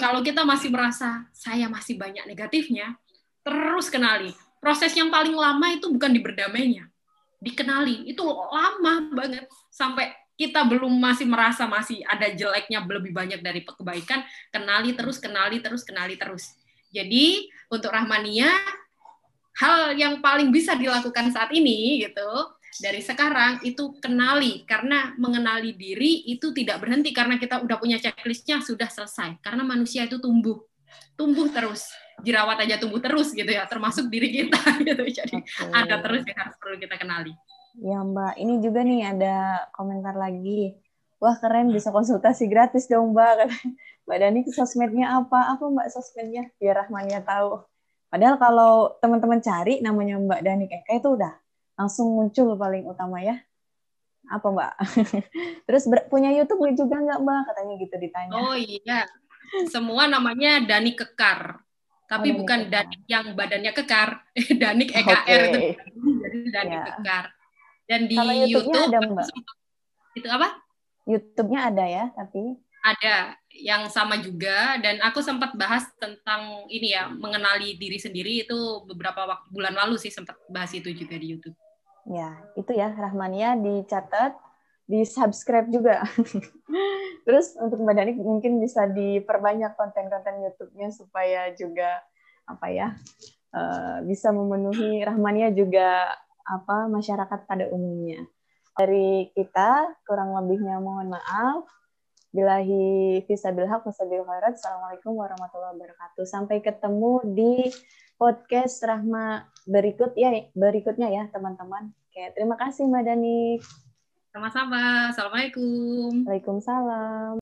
Speaker 2: kalau kita masih merasa saya masih banyak negatifnya, terus kenali. Proses yang paling lama itu bukan di berdamainya, dikenali. Itu lama banget sampai kita belum masih merasa masih ada jeleknya lebih banyak dari kebaikan, kenali terus, kenali terus, kenali terus. Jadi untuk Rahmania, hal yang paling bisa dilakukan saat ini gitu dari sekarang itu kenali. Karena mengenali diri itu tidak berhenti karena kita udah punya checklistnya sudah selesai. Karena manusia itu tumbuh. Tumbuh terus. Jerawat aja tumbuh terus gitu ya. Termasuk diri kita gitu. Jadi okay. ada terus yang harus perlu kita kenali
Speaker 1: Ya Mbak, ini juga nih ada komentar lagi. Wah keren bisa konsultasi gratis dong Mbak. Mbak Dani sosmednya apa? Apa Mbak sosmednya? Biar Rahmania tahu. Padahal kalau teman-teman cari namanya Mbak Dani kayak itu udah langsung muncul paling utama ya. Apa Mbak? Terus punya YouTube juga nggak Mbak? Katanya gitu ditanya.
Speaker 2: Oh iya. semua namanya Dani Kekar. Tapi oh, bukan Danik yang badannya kekar, Danik EKR okay. itu. Jadi Danik yeah. Kekar. Dan di YouTube, YouTube ada, Mbak. Itu apa?
Speaker 1: YouTube-nya ada ya, tapi
Speaker 2: ada yang sama juga dan aku sempat bahas tentang ini ya mengenali diri sendiri itu beberapa waktu bulan lalu sih sempat bahas itu juga di YouTube.
Speaker 1: Ya, itu ya Rahmania dicatat, di subscribe juga. Terus untuk Mbak Dani mungkin bisa diperbanyak konten-konten YouTube-nya supaya juga apa ya uh, bisa memenuhi Rahmania juga apa masyarakat pada umumnya. Dari kita kurang lebihnya mohon maaf. Bilahi fisabil haq wasabil khairat. Assalamualaikum warahmatullahi wabarakatuh. Sampai ketemu di podcast Rahma berikut ya berikutnya ya teman-teman. Oke, terima kasih Mbak Dani.
Speaker 2: Sama-sama. Assalamualaikum.
Speaker 1: Waalaikumsalam.